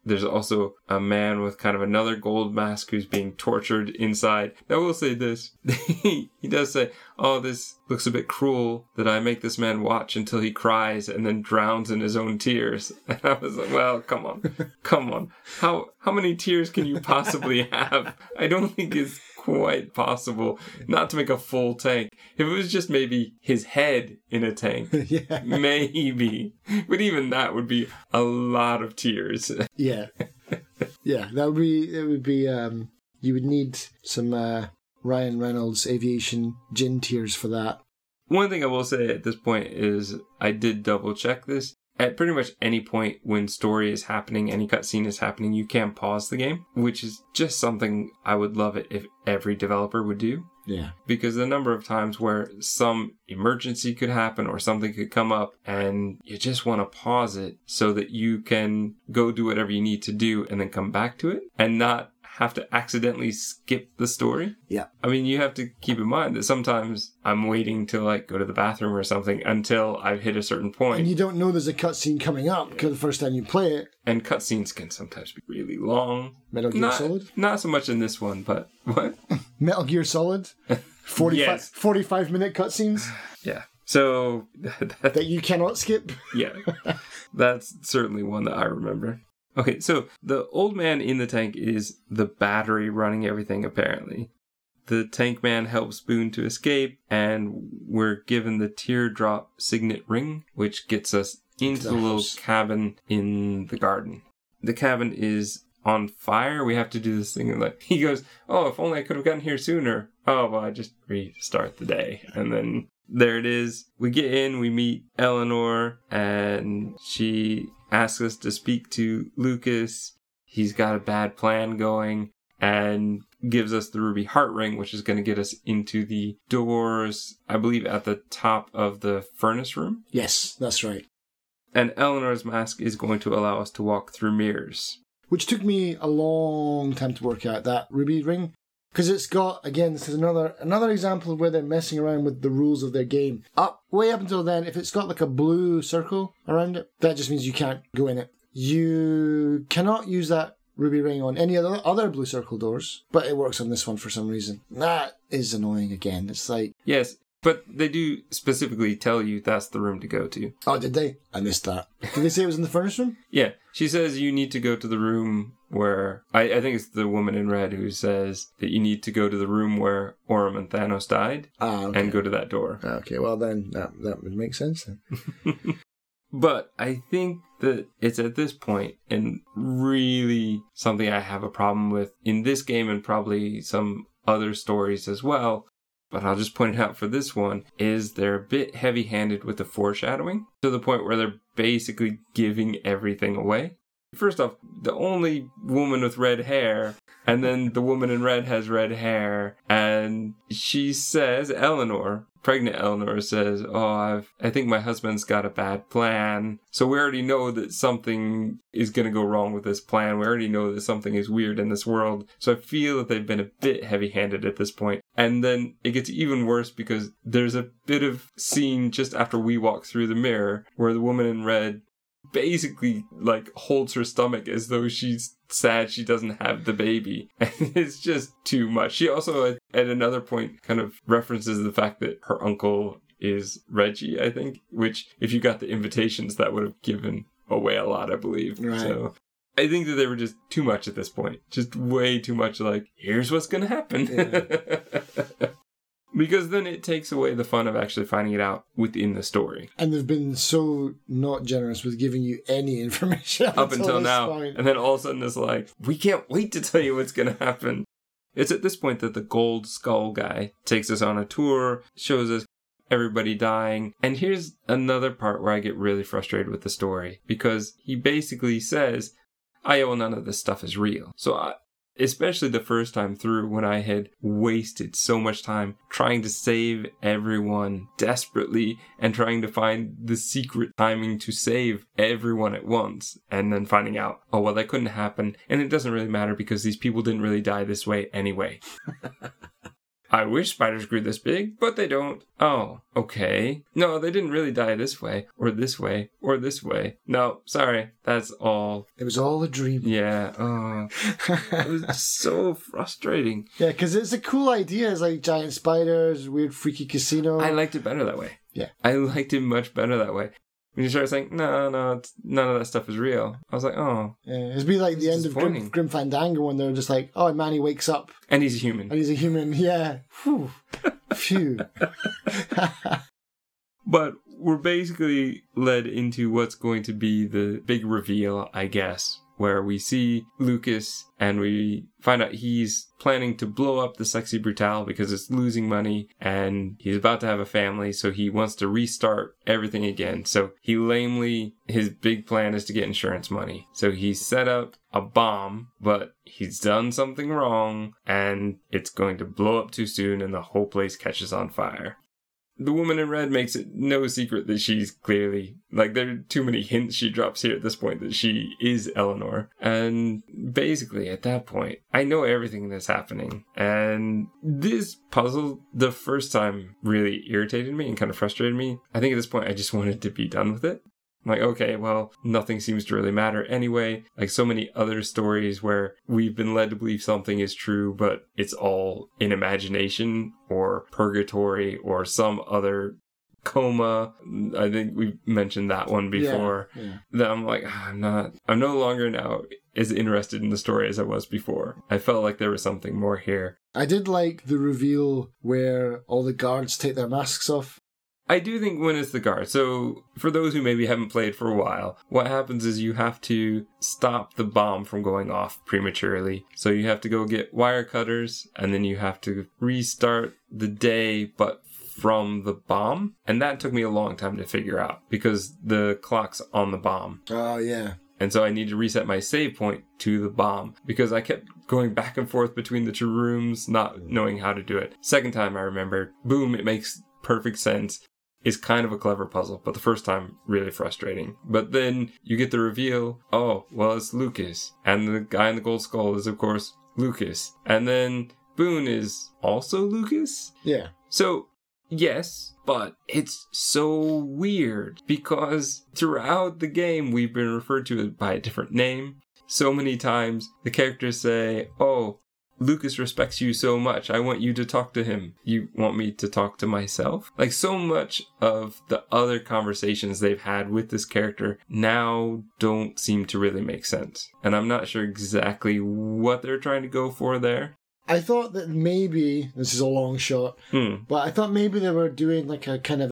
there's also a man with kind of another gold mask who's being tortured inside. Now, I will say this. he does say, Oh, this looks a bit cruel that I make this man watch until he cries and then drowns in his own tears. And I was like, Well, come on. Come on. How, how many tears can you possibly have? I don't think it's quite possible not to make a full tank. If it was just maybe his head in a tank, yeah. maybe. But even that would be a lot of tears. Yeah. Yeah. That would be, it would be, um, you would need some, uh, Ryan Reynolds aviation gin tears for that. One thing I will say at this point is I did double check this. At pretty much any point when story is happening, any cutscene is happening, you can pause the game, which is just something I would love it if every developer would do. Yeah. Because the number of times where some emergency could happen or something could come up and you just want to pause it so that you can go do whatever you need to do and then come back to it and not have to accidentally skip the story. Yeah. I mean, you have to keep in mind that sometimes I'm waiting to like go to the bathroom or something until I've hit a certain point. And you don't know there's a cutscene coming up because the first time you play it, And cutscenes can sometimes be really long. Metal Gear Not, Solid, not so much in this one, but what? Metal Gear Solid, 45, Yes. 45 minute cutscenes Yeah. So that, that you cannot skip. yeah, that's certainly one that I remember. Okay, so the old man in the tank is the battery running everything, apparently. The tank man helps Boone to escape, and we're given the teardrop signet ring, which gets us into the the little cabin in the garden. The cabin is on fire. We have to do this thing like he goes, "Oh, if only I could have gotten here sooner." Oh, well, I just restart the day, and then there it is. We get in, we meet Eleanor, and she asks us to speak to Lucas. He's got a bad plan going and gives us the ruby heart ring, which is going to get us into the doors, I believe, at the top of the furnace room. Yes, that's right. And Eleanor's mask is going to allow us to walk through mirrors. Which took me a long time to work out that ruby ring. Because it's got again, this is another another example of where they're messing around with the rules of their game. Up way up until then, if it's got like a blue circle around it, that just means you can't go in it. You cannot use that ruby ring on any other other blue circle doors, but it works on this one for some reason. That is annoying again. It's like, Yes, but they do specifically tell you that's the room to go to. oh, did they? I missed that. Did they say it was in the furnace room? Yeah, she says you need to go to the room where I, I think it's the woman in red who says that you need to go to the room where Orm and Thanos died Ah, okay. and go to that door. Okay, well then that that would make sense then. But I think that it's at this point and really something I have a problem with in this game and probably some other stories as well. But I'll just point it out for this one is they're a bit heavy handed with the foreshadowing to the point where they're basically giving everything away. First off, the only woman with red hair, and then the woman in red has red hair, and she says, Eleanor, pregnant Eleanor says, "Oh, I've, I think my husband's got a bad plan." So we already know that something is going to go wrong with this plan. We already know that something is weird in this world. So I feel that they've been a bit heavy-handed at this point. And then it gets even worse because there's a bit of scene just after we walk through the mirror where the woman in red basically like holds her stomach as though she's sad she doesn't have the baby. And it's just too much. She also at, at another point kind of references the fact that her uncle is reggie i think which if you got the invitations that would have given away a lot i believe. Right. so I think that they were just too much at this point. Just way too much like, here's what's going to happen. because then it takes away the fun of actually finding it out within the story. And they've been so not generous with giving you any information up until this now. point. And then all of a sudden it's like, we can't wait to tell you what's going to happen. It's at this point that the gold skull guy takes us on a tour, shows us everybody dying. And here's another part where I get really frustrated with the story because he basically says, yeah, well, none of this stuff is real. So I, especially the first time through when I had wasted so much time trying to save everyone desperately and trying to find the secret timing to save everyone at once and then finding out, oh, well, that couldn't happen. And it doesn't really matter because these people didn't really die this way anyway. I wish spiders grew this big, but they don't. Oh, okay. No, they didn't really die this way, or this way, or this way. No, sorry. That's all. It was all a dream. Yeah. Oh, it was so frustrating. Yeah, because it's a cool idea. It's like giant spiders, weird freaky casino. I liked it better that way. Yeah. I liked it much better that way. When you started saying, no, no, it's, none of that stuff is real, I was like, oh. yeah, it'd be like the end of Grim. Grim Fandango when they're just like, oh, man, he wakes up And he's a human. and he's a human. Yeah. Whew. Phew. But we're basically led into what's going to be the big reveal, I guess, where we see Lucas and we find out he's planning to blow up the Sexy Brutale because it's losing money and he's about to have a family, so he wants to restart everything again. So he lamely, his big plan is to get insurance money. So he set up a bomb, but he's done something wrong and it's going to blow up too soon and the whole place catches on fire the woman in red makes it no secret that she's clearly like there are too many hints she drops here at this point that she is Eleanor. And basically at that point, I know everything that's happening. And this puzzle the first time really irritated me and kind of frustrated me. I think at this point I just wanted to be done with it. I'm like, okay, well, nothing seems to really matter anyway. Like so many other stories where we've been led to believe something is true, but it's all in imagination or purgatory or some other coma. I think we mentioned that one before. Yeah, yeah. That I'm like, "Ah, I'm not, I'm no longer now as interested in the story as I was before. I felt like there was something more here. I did like the reveal where all the guards take their masks off. I do think when it's the guard. So, for those who maybe haven't played for a while, what happens is you have to stop the bomb from going off prematurely. So, you have to go get wire cutters, and then you have to restart the day, but from the bomb. And that took me a long time to figure out because the clock's on the bomb. Oh, yeah. And so I need to reset my save point to the bomb because I kept going back and forth between the two rooms, not knowing how to do it. Second time I remembered, boom, it makes perfect sense. It's kind of a clever puzzle, but the first time, really frustrating. But then you get the reveal oh, well, it's Lucas. And the guy in the gold skull is, of course, Lucas. And then Boone is also Lucas? Yeah. So, yes, but it's so weird because throughout the game we've been referred to by a different name. So many times the characters say, Oh, Lucas respects you so much. I want you to talk to him. You want me to talk to myself? Like so much of the other conversations they've had with this character now don't seem to really make sense. And I'm not sure exactly what they're trying to go for there. I thought that maybe, this is a long shot, Hmm. but I thought maybe they were doing like a kind of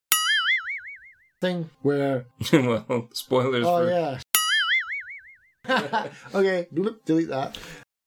thing where, well, spoilers oh, for yeah. okay, delete that.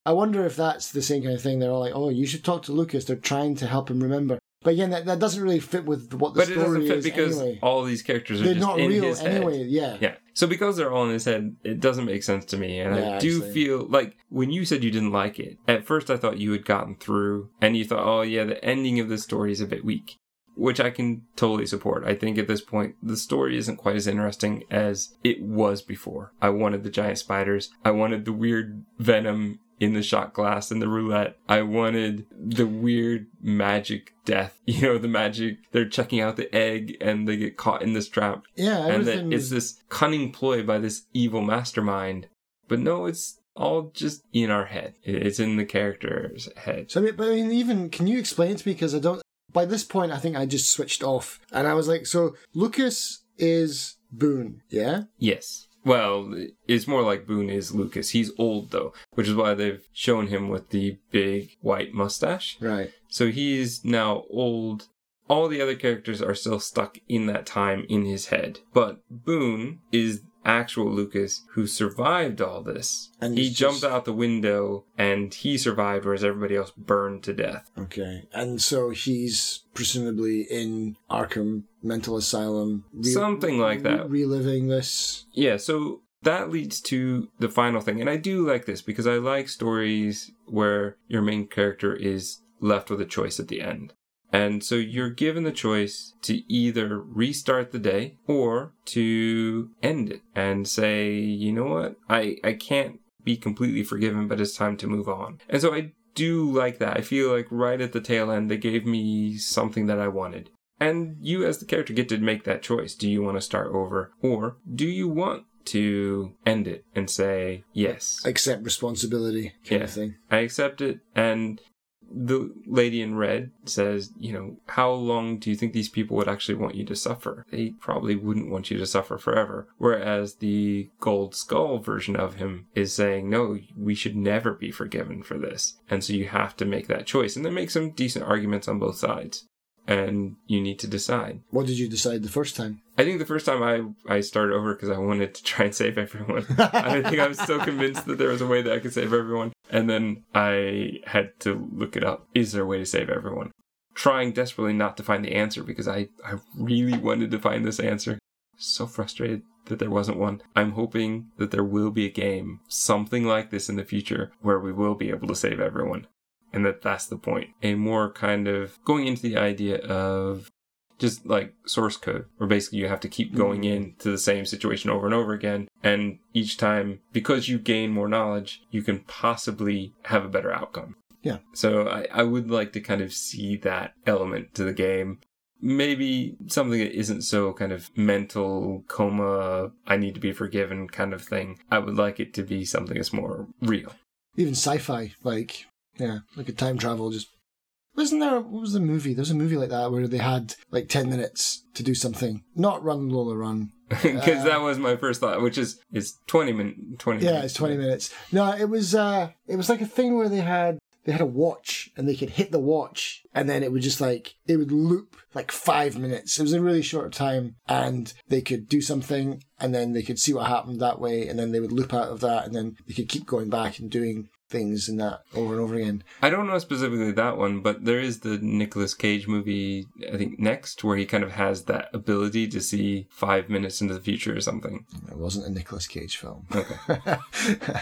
I wonder if that's the same kind of thing. They're all like, oh, you should talk to Lucas. They're trying to help him remember. But again, that, that doesn't really fit with what the story is. but it doesn't story fit is because anyway. all these characters are They're just not in real his head. anyway, yeah. Yeah. So because they're all in his head, it doesn't make sense to me. And Yeah, I do actually. feel like when you said you didn't like it, at first I thought you had gotten through and you thought, oh yeah, the ending of the story is a bit weak. Which I can totally support. I think at this point, the story isn't quite as interesting as it was before. I wanted the giant spiders. I wanted the weird venom in the shot glass and the roulette. I wanted the weird magic death. You know, the magic, they're checking out the egg and they get caught in this trap Yeah, and that it's this cunning ploy by this evil mastermind. But no, it's all just in our head. It's in the character's head. So, I mean, but I mean, even can you explain to me? Because I don't. By this point, I think I just switched off, and I was like, so Lucas is Boone, yeah? Yes. Well, it's more like Boone is Lucas. He's old though, which is why they've shown him with the big white mustache. Right. So he's now old. All the other characters are still stuck in that time in his head. But Boone is actual Lucas who survived all this. And he jumped just- out the window and he survived, whereas everybody else burned to death. Okay. And so he's presumably in Arkham Mental Asylum, re- Something like that. reliving this. Yeah, so that leads to the final thing. And I do like this because I like stories where your main character is left with a choice at the end. And so you're given the choice to either restart the day or to end it and say, you know what? I, I can't be completely forgiven, but it's time to move on. And so I do like that. I feel like right at the tail end, they gave me something that I wanted. And you, as the character, get to make that choice. Do you want to start over? Or do you want to end it and say, yes? Accept responsibility kind Yeah. of thing. I accept it. And the lady in red says, you know, how long do you think these people would actually want you to suffer? They probably wouldn't want you to suffer forever. Whereas the gold skull version of him is saying, no, we should never be forgiven for this. And so you have to make that choice. And they make some decent arguments on both sides. And you need to decide. What did you decide the first time? I think the first time I, I started over because I wanted to try and save everyone. I think I was so convinced that there was a way that I could save everyone. And then I had to look it up. Is there a way to save everyone? Trying desperately not to find the answer because I, I really wanted to find this answer. So frustrated that there wasn't one. I'm hoping that there will be a game, something like this in the future, where we will be able to save everyone. And that that's the point. A more kind of going into the idea of just like source code, where basically you have to keep going mm-hmm. into the same situation over and over again. And each time, because you gain more knowledge, you can possibly have a better outcome. Yeah. So I, I would like to kind of see that element to the game. Maybe something that isn't so kind of mental coma, I need to be forgiven kind of thing. I would like it to be something that's more real. Even sci-fi, like yeah, like a time travel. Just wasn't there? What was the movie? There was a movie like that where they had like ten minutes to do something, not run Lola run. Because that was my first thought, which is it's twenty min twenty. Yeah, minutes. it's twenty minutes. No, it was uh, it was like a thing where they had they had a watch and they could hit the watch and then it would just like it would loop like five minutes. It was a really short time and they could do something and then they could see what happened that way and then they would loop out of that and then they could keep going back and doing things and that over and over again. I don't know specifically that one, but there is the Nicolas Cage movie, I think next, where he kind of has that ability to see five minutes into the future or something. It wasn't a Nicolas Cage film. Okay.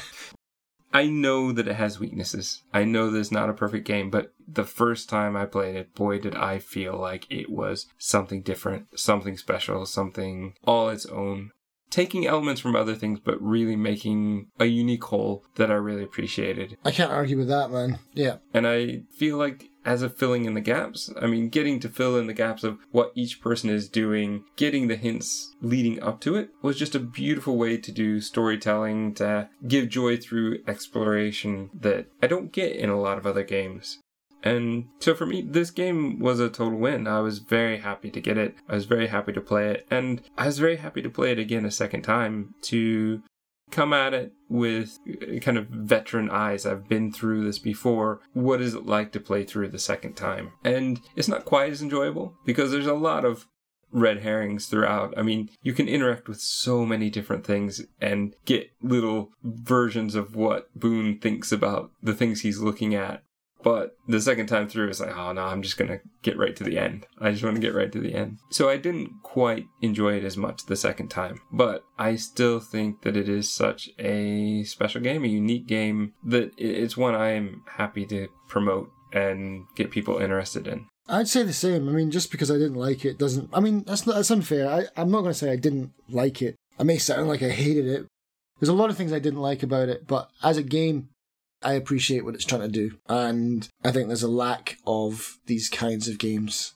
I know that it has weaknesses. I know that it's not a perfect game, but the first time I played it, boy, did I feel like it was something different, something special, something all its own. Taking elements from other things, but really making a unique whole that I really appreciated. I can't argue with that, man. Yeah. And I feel like as of filling in the gaps, I mean, getting to fill in the gaps of what each person is doing, getting the hints leading up to it was just a beautiful way to do storytelling, to give joy through exploration that I don't get in a lot of other games. And so for me, this game was a total win. I was very happy to get it. I was very happy to play it. And I was very happy to play it again a second time to come at it with uh, kind of veteran eyes. I've been through this before. What is it like to play through the second time? And it's not quite as enjoyable because there's a lot of red herrings throughout. I mean, you can interact with so many different things and get little versions of what Boone thinks about the things he's looking at. But the second time through, it's like, oh no, I'm just gonna get right to the end. I just want to get right to the end. So I didn't quite enjoy it as much the second time, but I still think that it is such a special game, a unique game, that it's one I am happy to promote and get people interested in. I'd say the same. I mean, just because I didn't like it doesn't. I mean, that's not, that's unfair. I, I'm not going to say I didn't like it. I may sound like I hated it. There's a lot of things I didn't like about it, but as a game, I appreciate what it's trying to do, and I think there's a lack of these kinds of games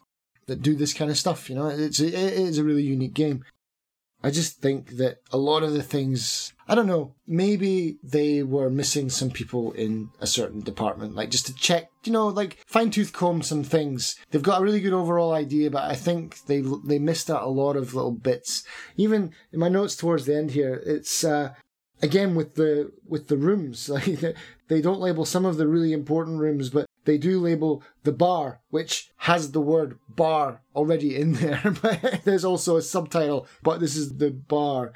that do this kind of stuff. You know, it's it is a really unique game. I just think that a lot of the things, I don't know, maybe they were missing some people in a certain department, like just to check, you know, like fine tooth comb some things. They've got a really good overall idea, but I think they they missed out a lot of little bits. Even in my notes towards the end here, it's uh, again with the with the rooms, like they don't label some of the really important rooms, but they do label the bar, which has the word bar already in there. But there's also a subtitle, but this is the bar.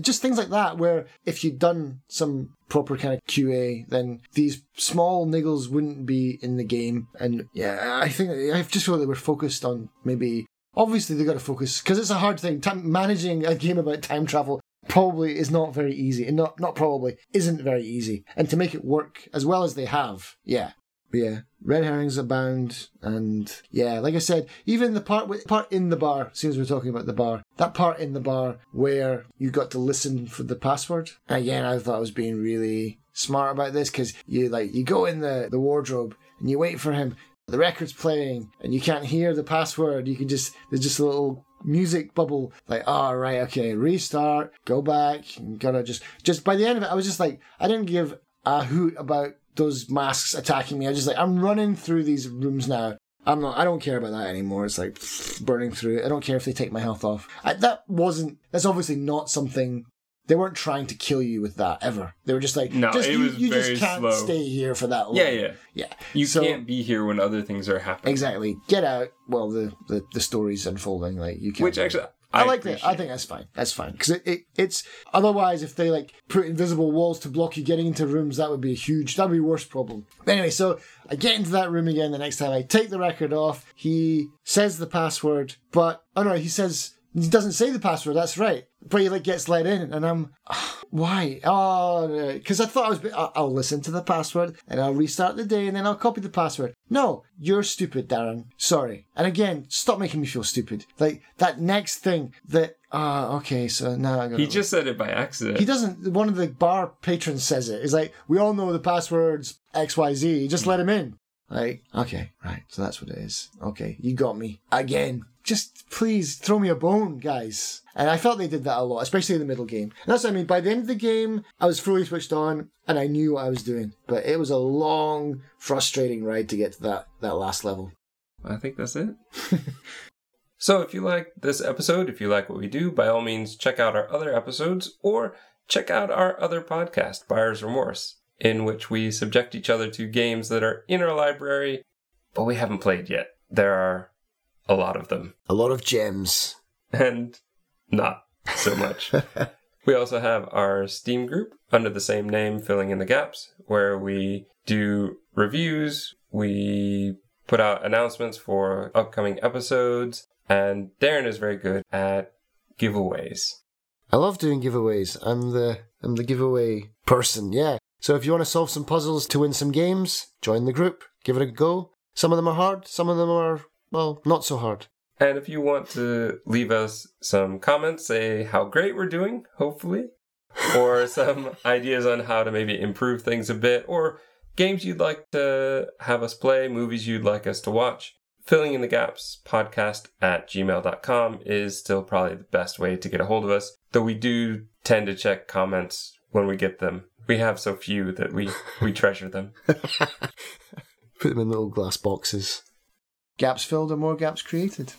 Just things like that, where if you'd done some proper kind of QA, then these small niggles wouldn't be in the game. And yeah, I think I just feel they were focused on maybe. Obviously, they got to focus because it's a hard thing. Managing a game about time travel probably is not very easy, and not not probably isn't very easy, and to make it work as well as they have, yeah, yeah, red herrings abound, and yeah, like I said, even the part with, part in the bar. Since we're talking about the bar, that part in the bar where you got to listen for the password. Again, I thought I was being really smart about this because you like you go in the the wardrobe and you wait for him. The record's playing and you can't hear the password. You can just there's just a little music bubble like oh right okay restart go back and gotta just just by the end of it i was just like i didn't give a hoot about those masks attacking me. I just like I'm running through these rooms now. I'm not. I don't care about that anymore. It's like burning through. I don't care if they take my health off. I, that wasn't. That's obviously not something. They weren't trying to kill you with that ever. They were just like, No, just, it you, was you very just can't slow. stay here for that long. Yeah, yeah. yeah. You So- can't be here when other things are happening. Exactly. Get out. Well, the the, the story's unfolding. Like you can't. Which actually, I, I, like that. I think that's fine. That's fine because it, it it's otherwise if they like put invisible walls to block you getting into rooms, that would be a huge. That would be a worse problem. But anyway, so I get into that room again the next time. I take the record off. He says the password, but oh no, he says he doesn't say the password. That's right. But he like gets let in, and I'm why? Oh, because I thought I was. I'll listen to the password and I'll restart the day and then I'll copy the password. No, you're stupid, Darren. Sorry. And again, stop making me feel stupid. Like that next thing that. Ah, okay. So now I got. He just said it by accident. He doesn't. One of the bar patrons says it. He's like we all know the password's X Y Z. Just let him in. Like okay, right. So that's what it is. Okay, you got me again. Just please throw me a bone, guys. And I felt they did that a lot, especially in the middle game. And that's what I mean. By the end of the game, I was fully switched on and I knew what I was doing. But it was a long, frustrating ride to get to that that last level. I think that's it. so, if you like this episode, if you like what we do, by all means, check out our other episodes or check out our other podcast, Buyer's Remorse, in which we subject each other to games that are in our library, but we haven't played yet. There are a lot of them, A lot of gems. and not so much. We also have our Steam group under the same name, Filling in the Gaps, where we do reviews, we put out announcements for upcoming episodes, and Darren is very good at giveaways. I love doing giveaways. I'm the I'm the giveaway person. Yeah. So if you want to solve some puzzles to win some games, join the group. Give it a go. Some of them are hard. Some of them are well, not so hard. And if you want to leave us some comments, say how great we're doing, hopefully, or some ideas on how to maybe improve things a bit, or games you'd like to have us play, movies you'd like us to watch, filling in the gaps podcast at gmail.com is still probably the best way to get a hold of us, though we do tend to check comments when we get them. We have so few that we, we treasure them. Put them in little glass boxes. Gaps filled or more gaps created.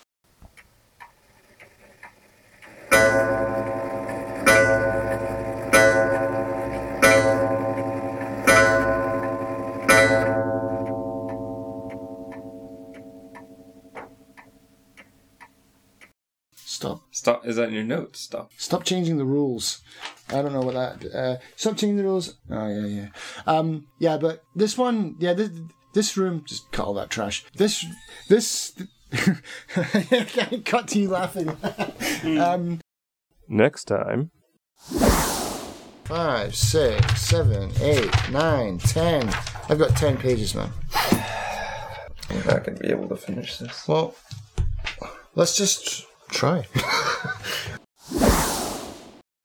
Stop. Stop. Is that in your notes? Stop. Stop changing the rules. I don't know what that. Uh, stop changing the rules. Oh yeah, yeah. Um, yeah, but this one, yeah, this, this room. Just cut all that trash. This, this. cut to you laughing. um, Next time. five, six, seven, eight, nine, ten. I've got ten pages, man. I'm not going to be able to finish this. Well, let's just try.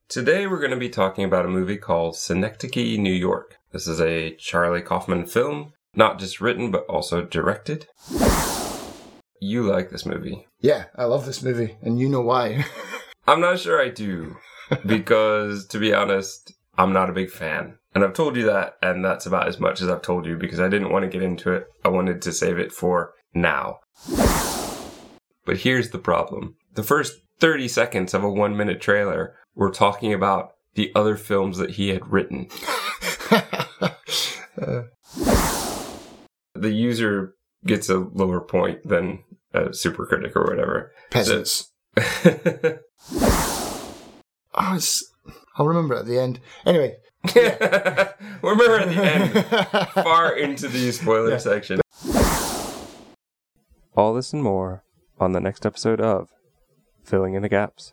Today we're going to be talking about a movie called Synecdoche, New York. This is a Charlie Kaufman film, not just written but also directed. You like this movie. yeah, I love this movie, and you know why. I'm not sure I do, because to be honest, I'm not a big fan. And I've told you that, and that's about as much as I've told you because I didn't want to get into it. I wanted to save it for now. But here's the problem the first 30 seconds of a one minute trailer were talking about the other films that he had written. Uh, The user gets a lower point than a supercritic or whatever. Peasants. Oh, it's. I'll remember at the end. Anyway. Remember at the end, far into the spoiler section. All this and more on the next episode of Filling in the Gaps.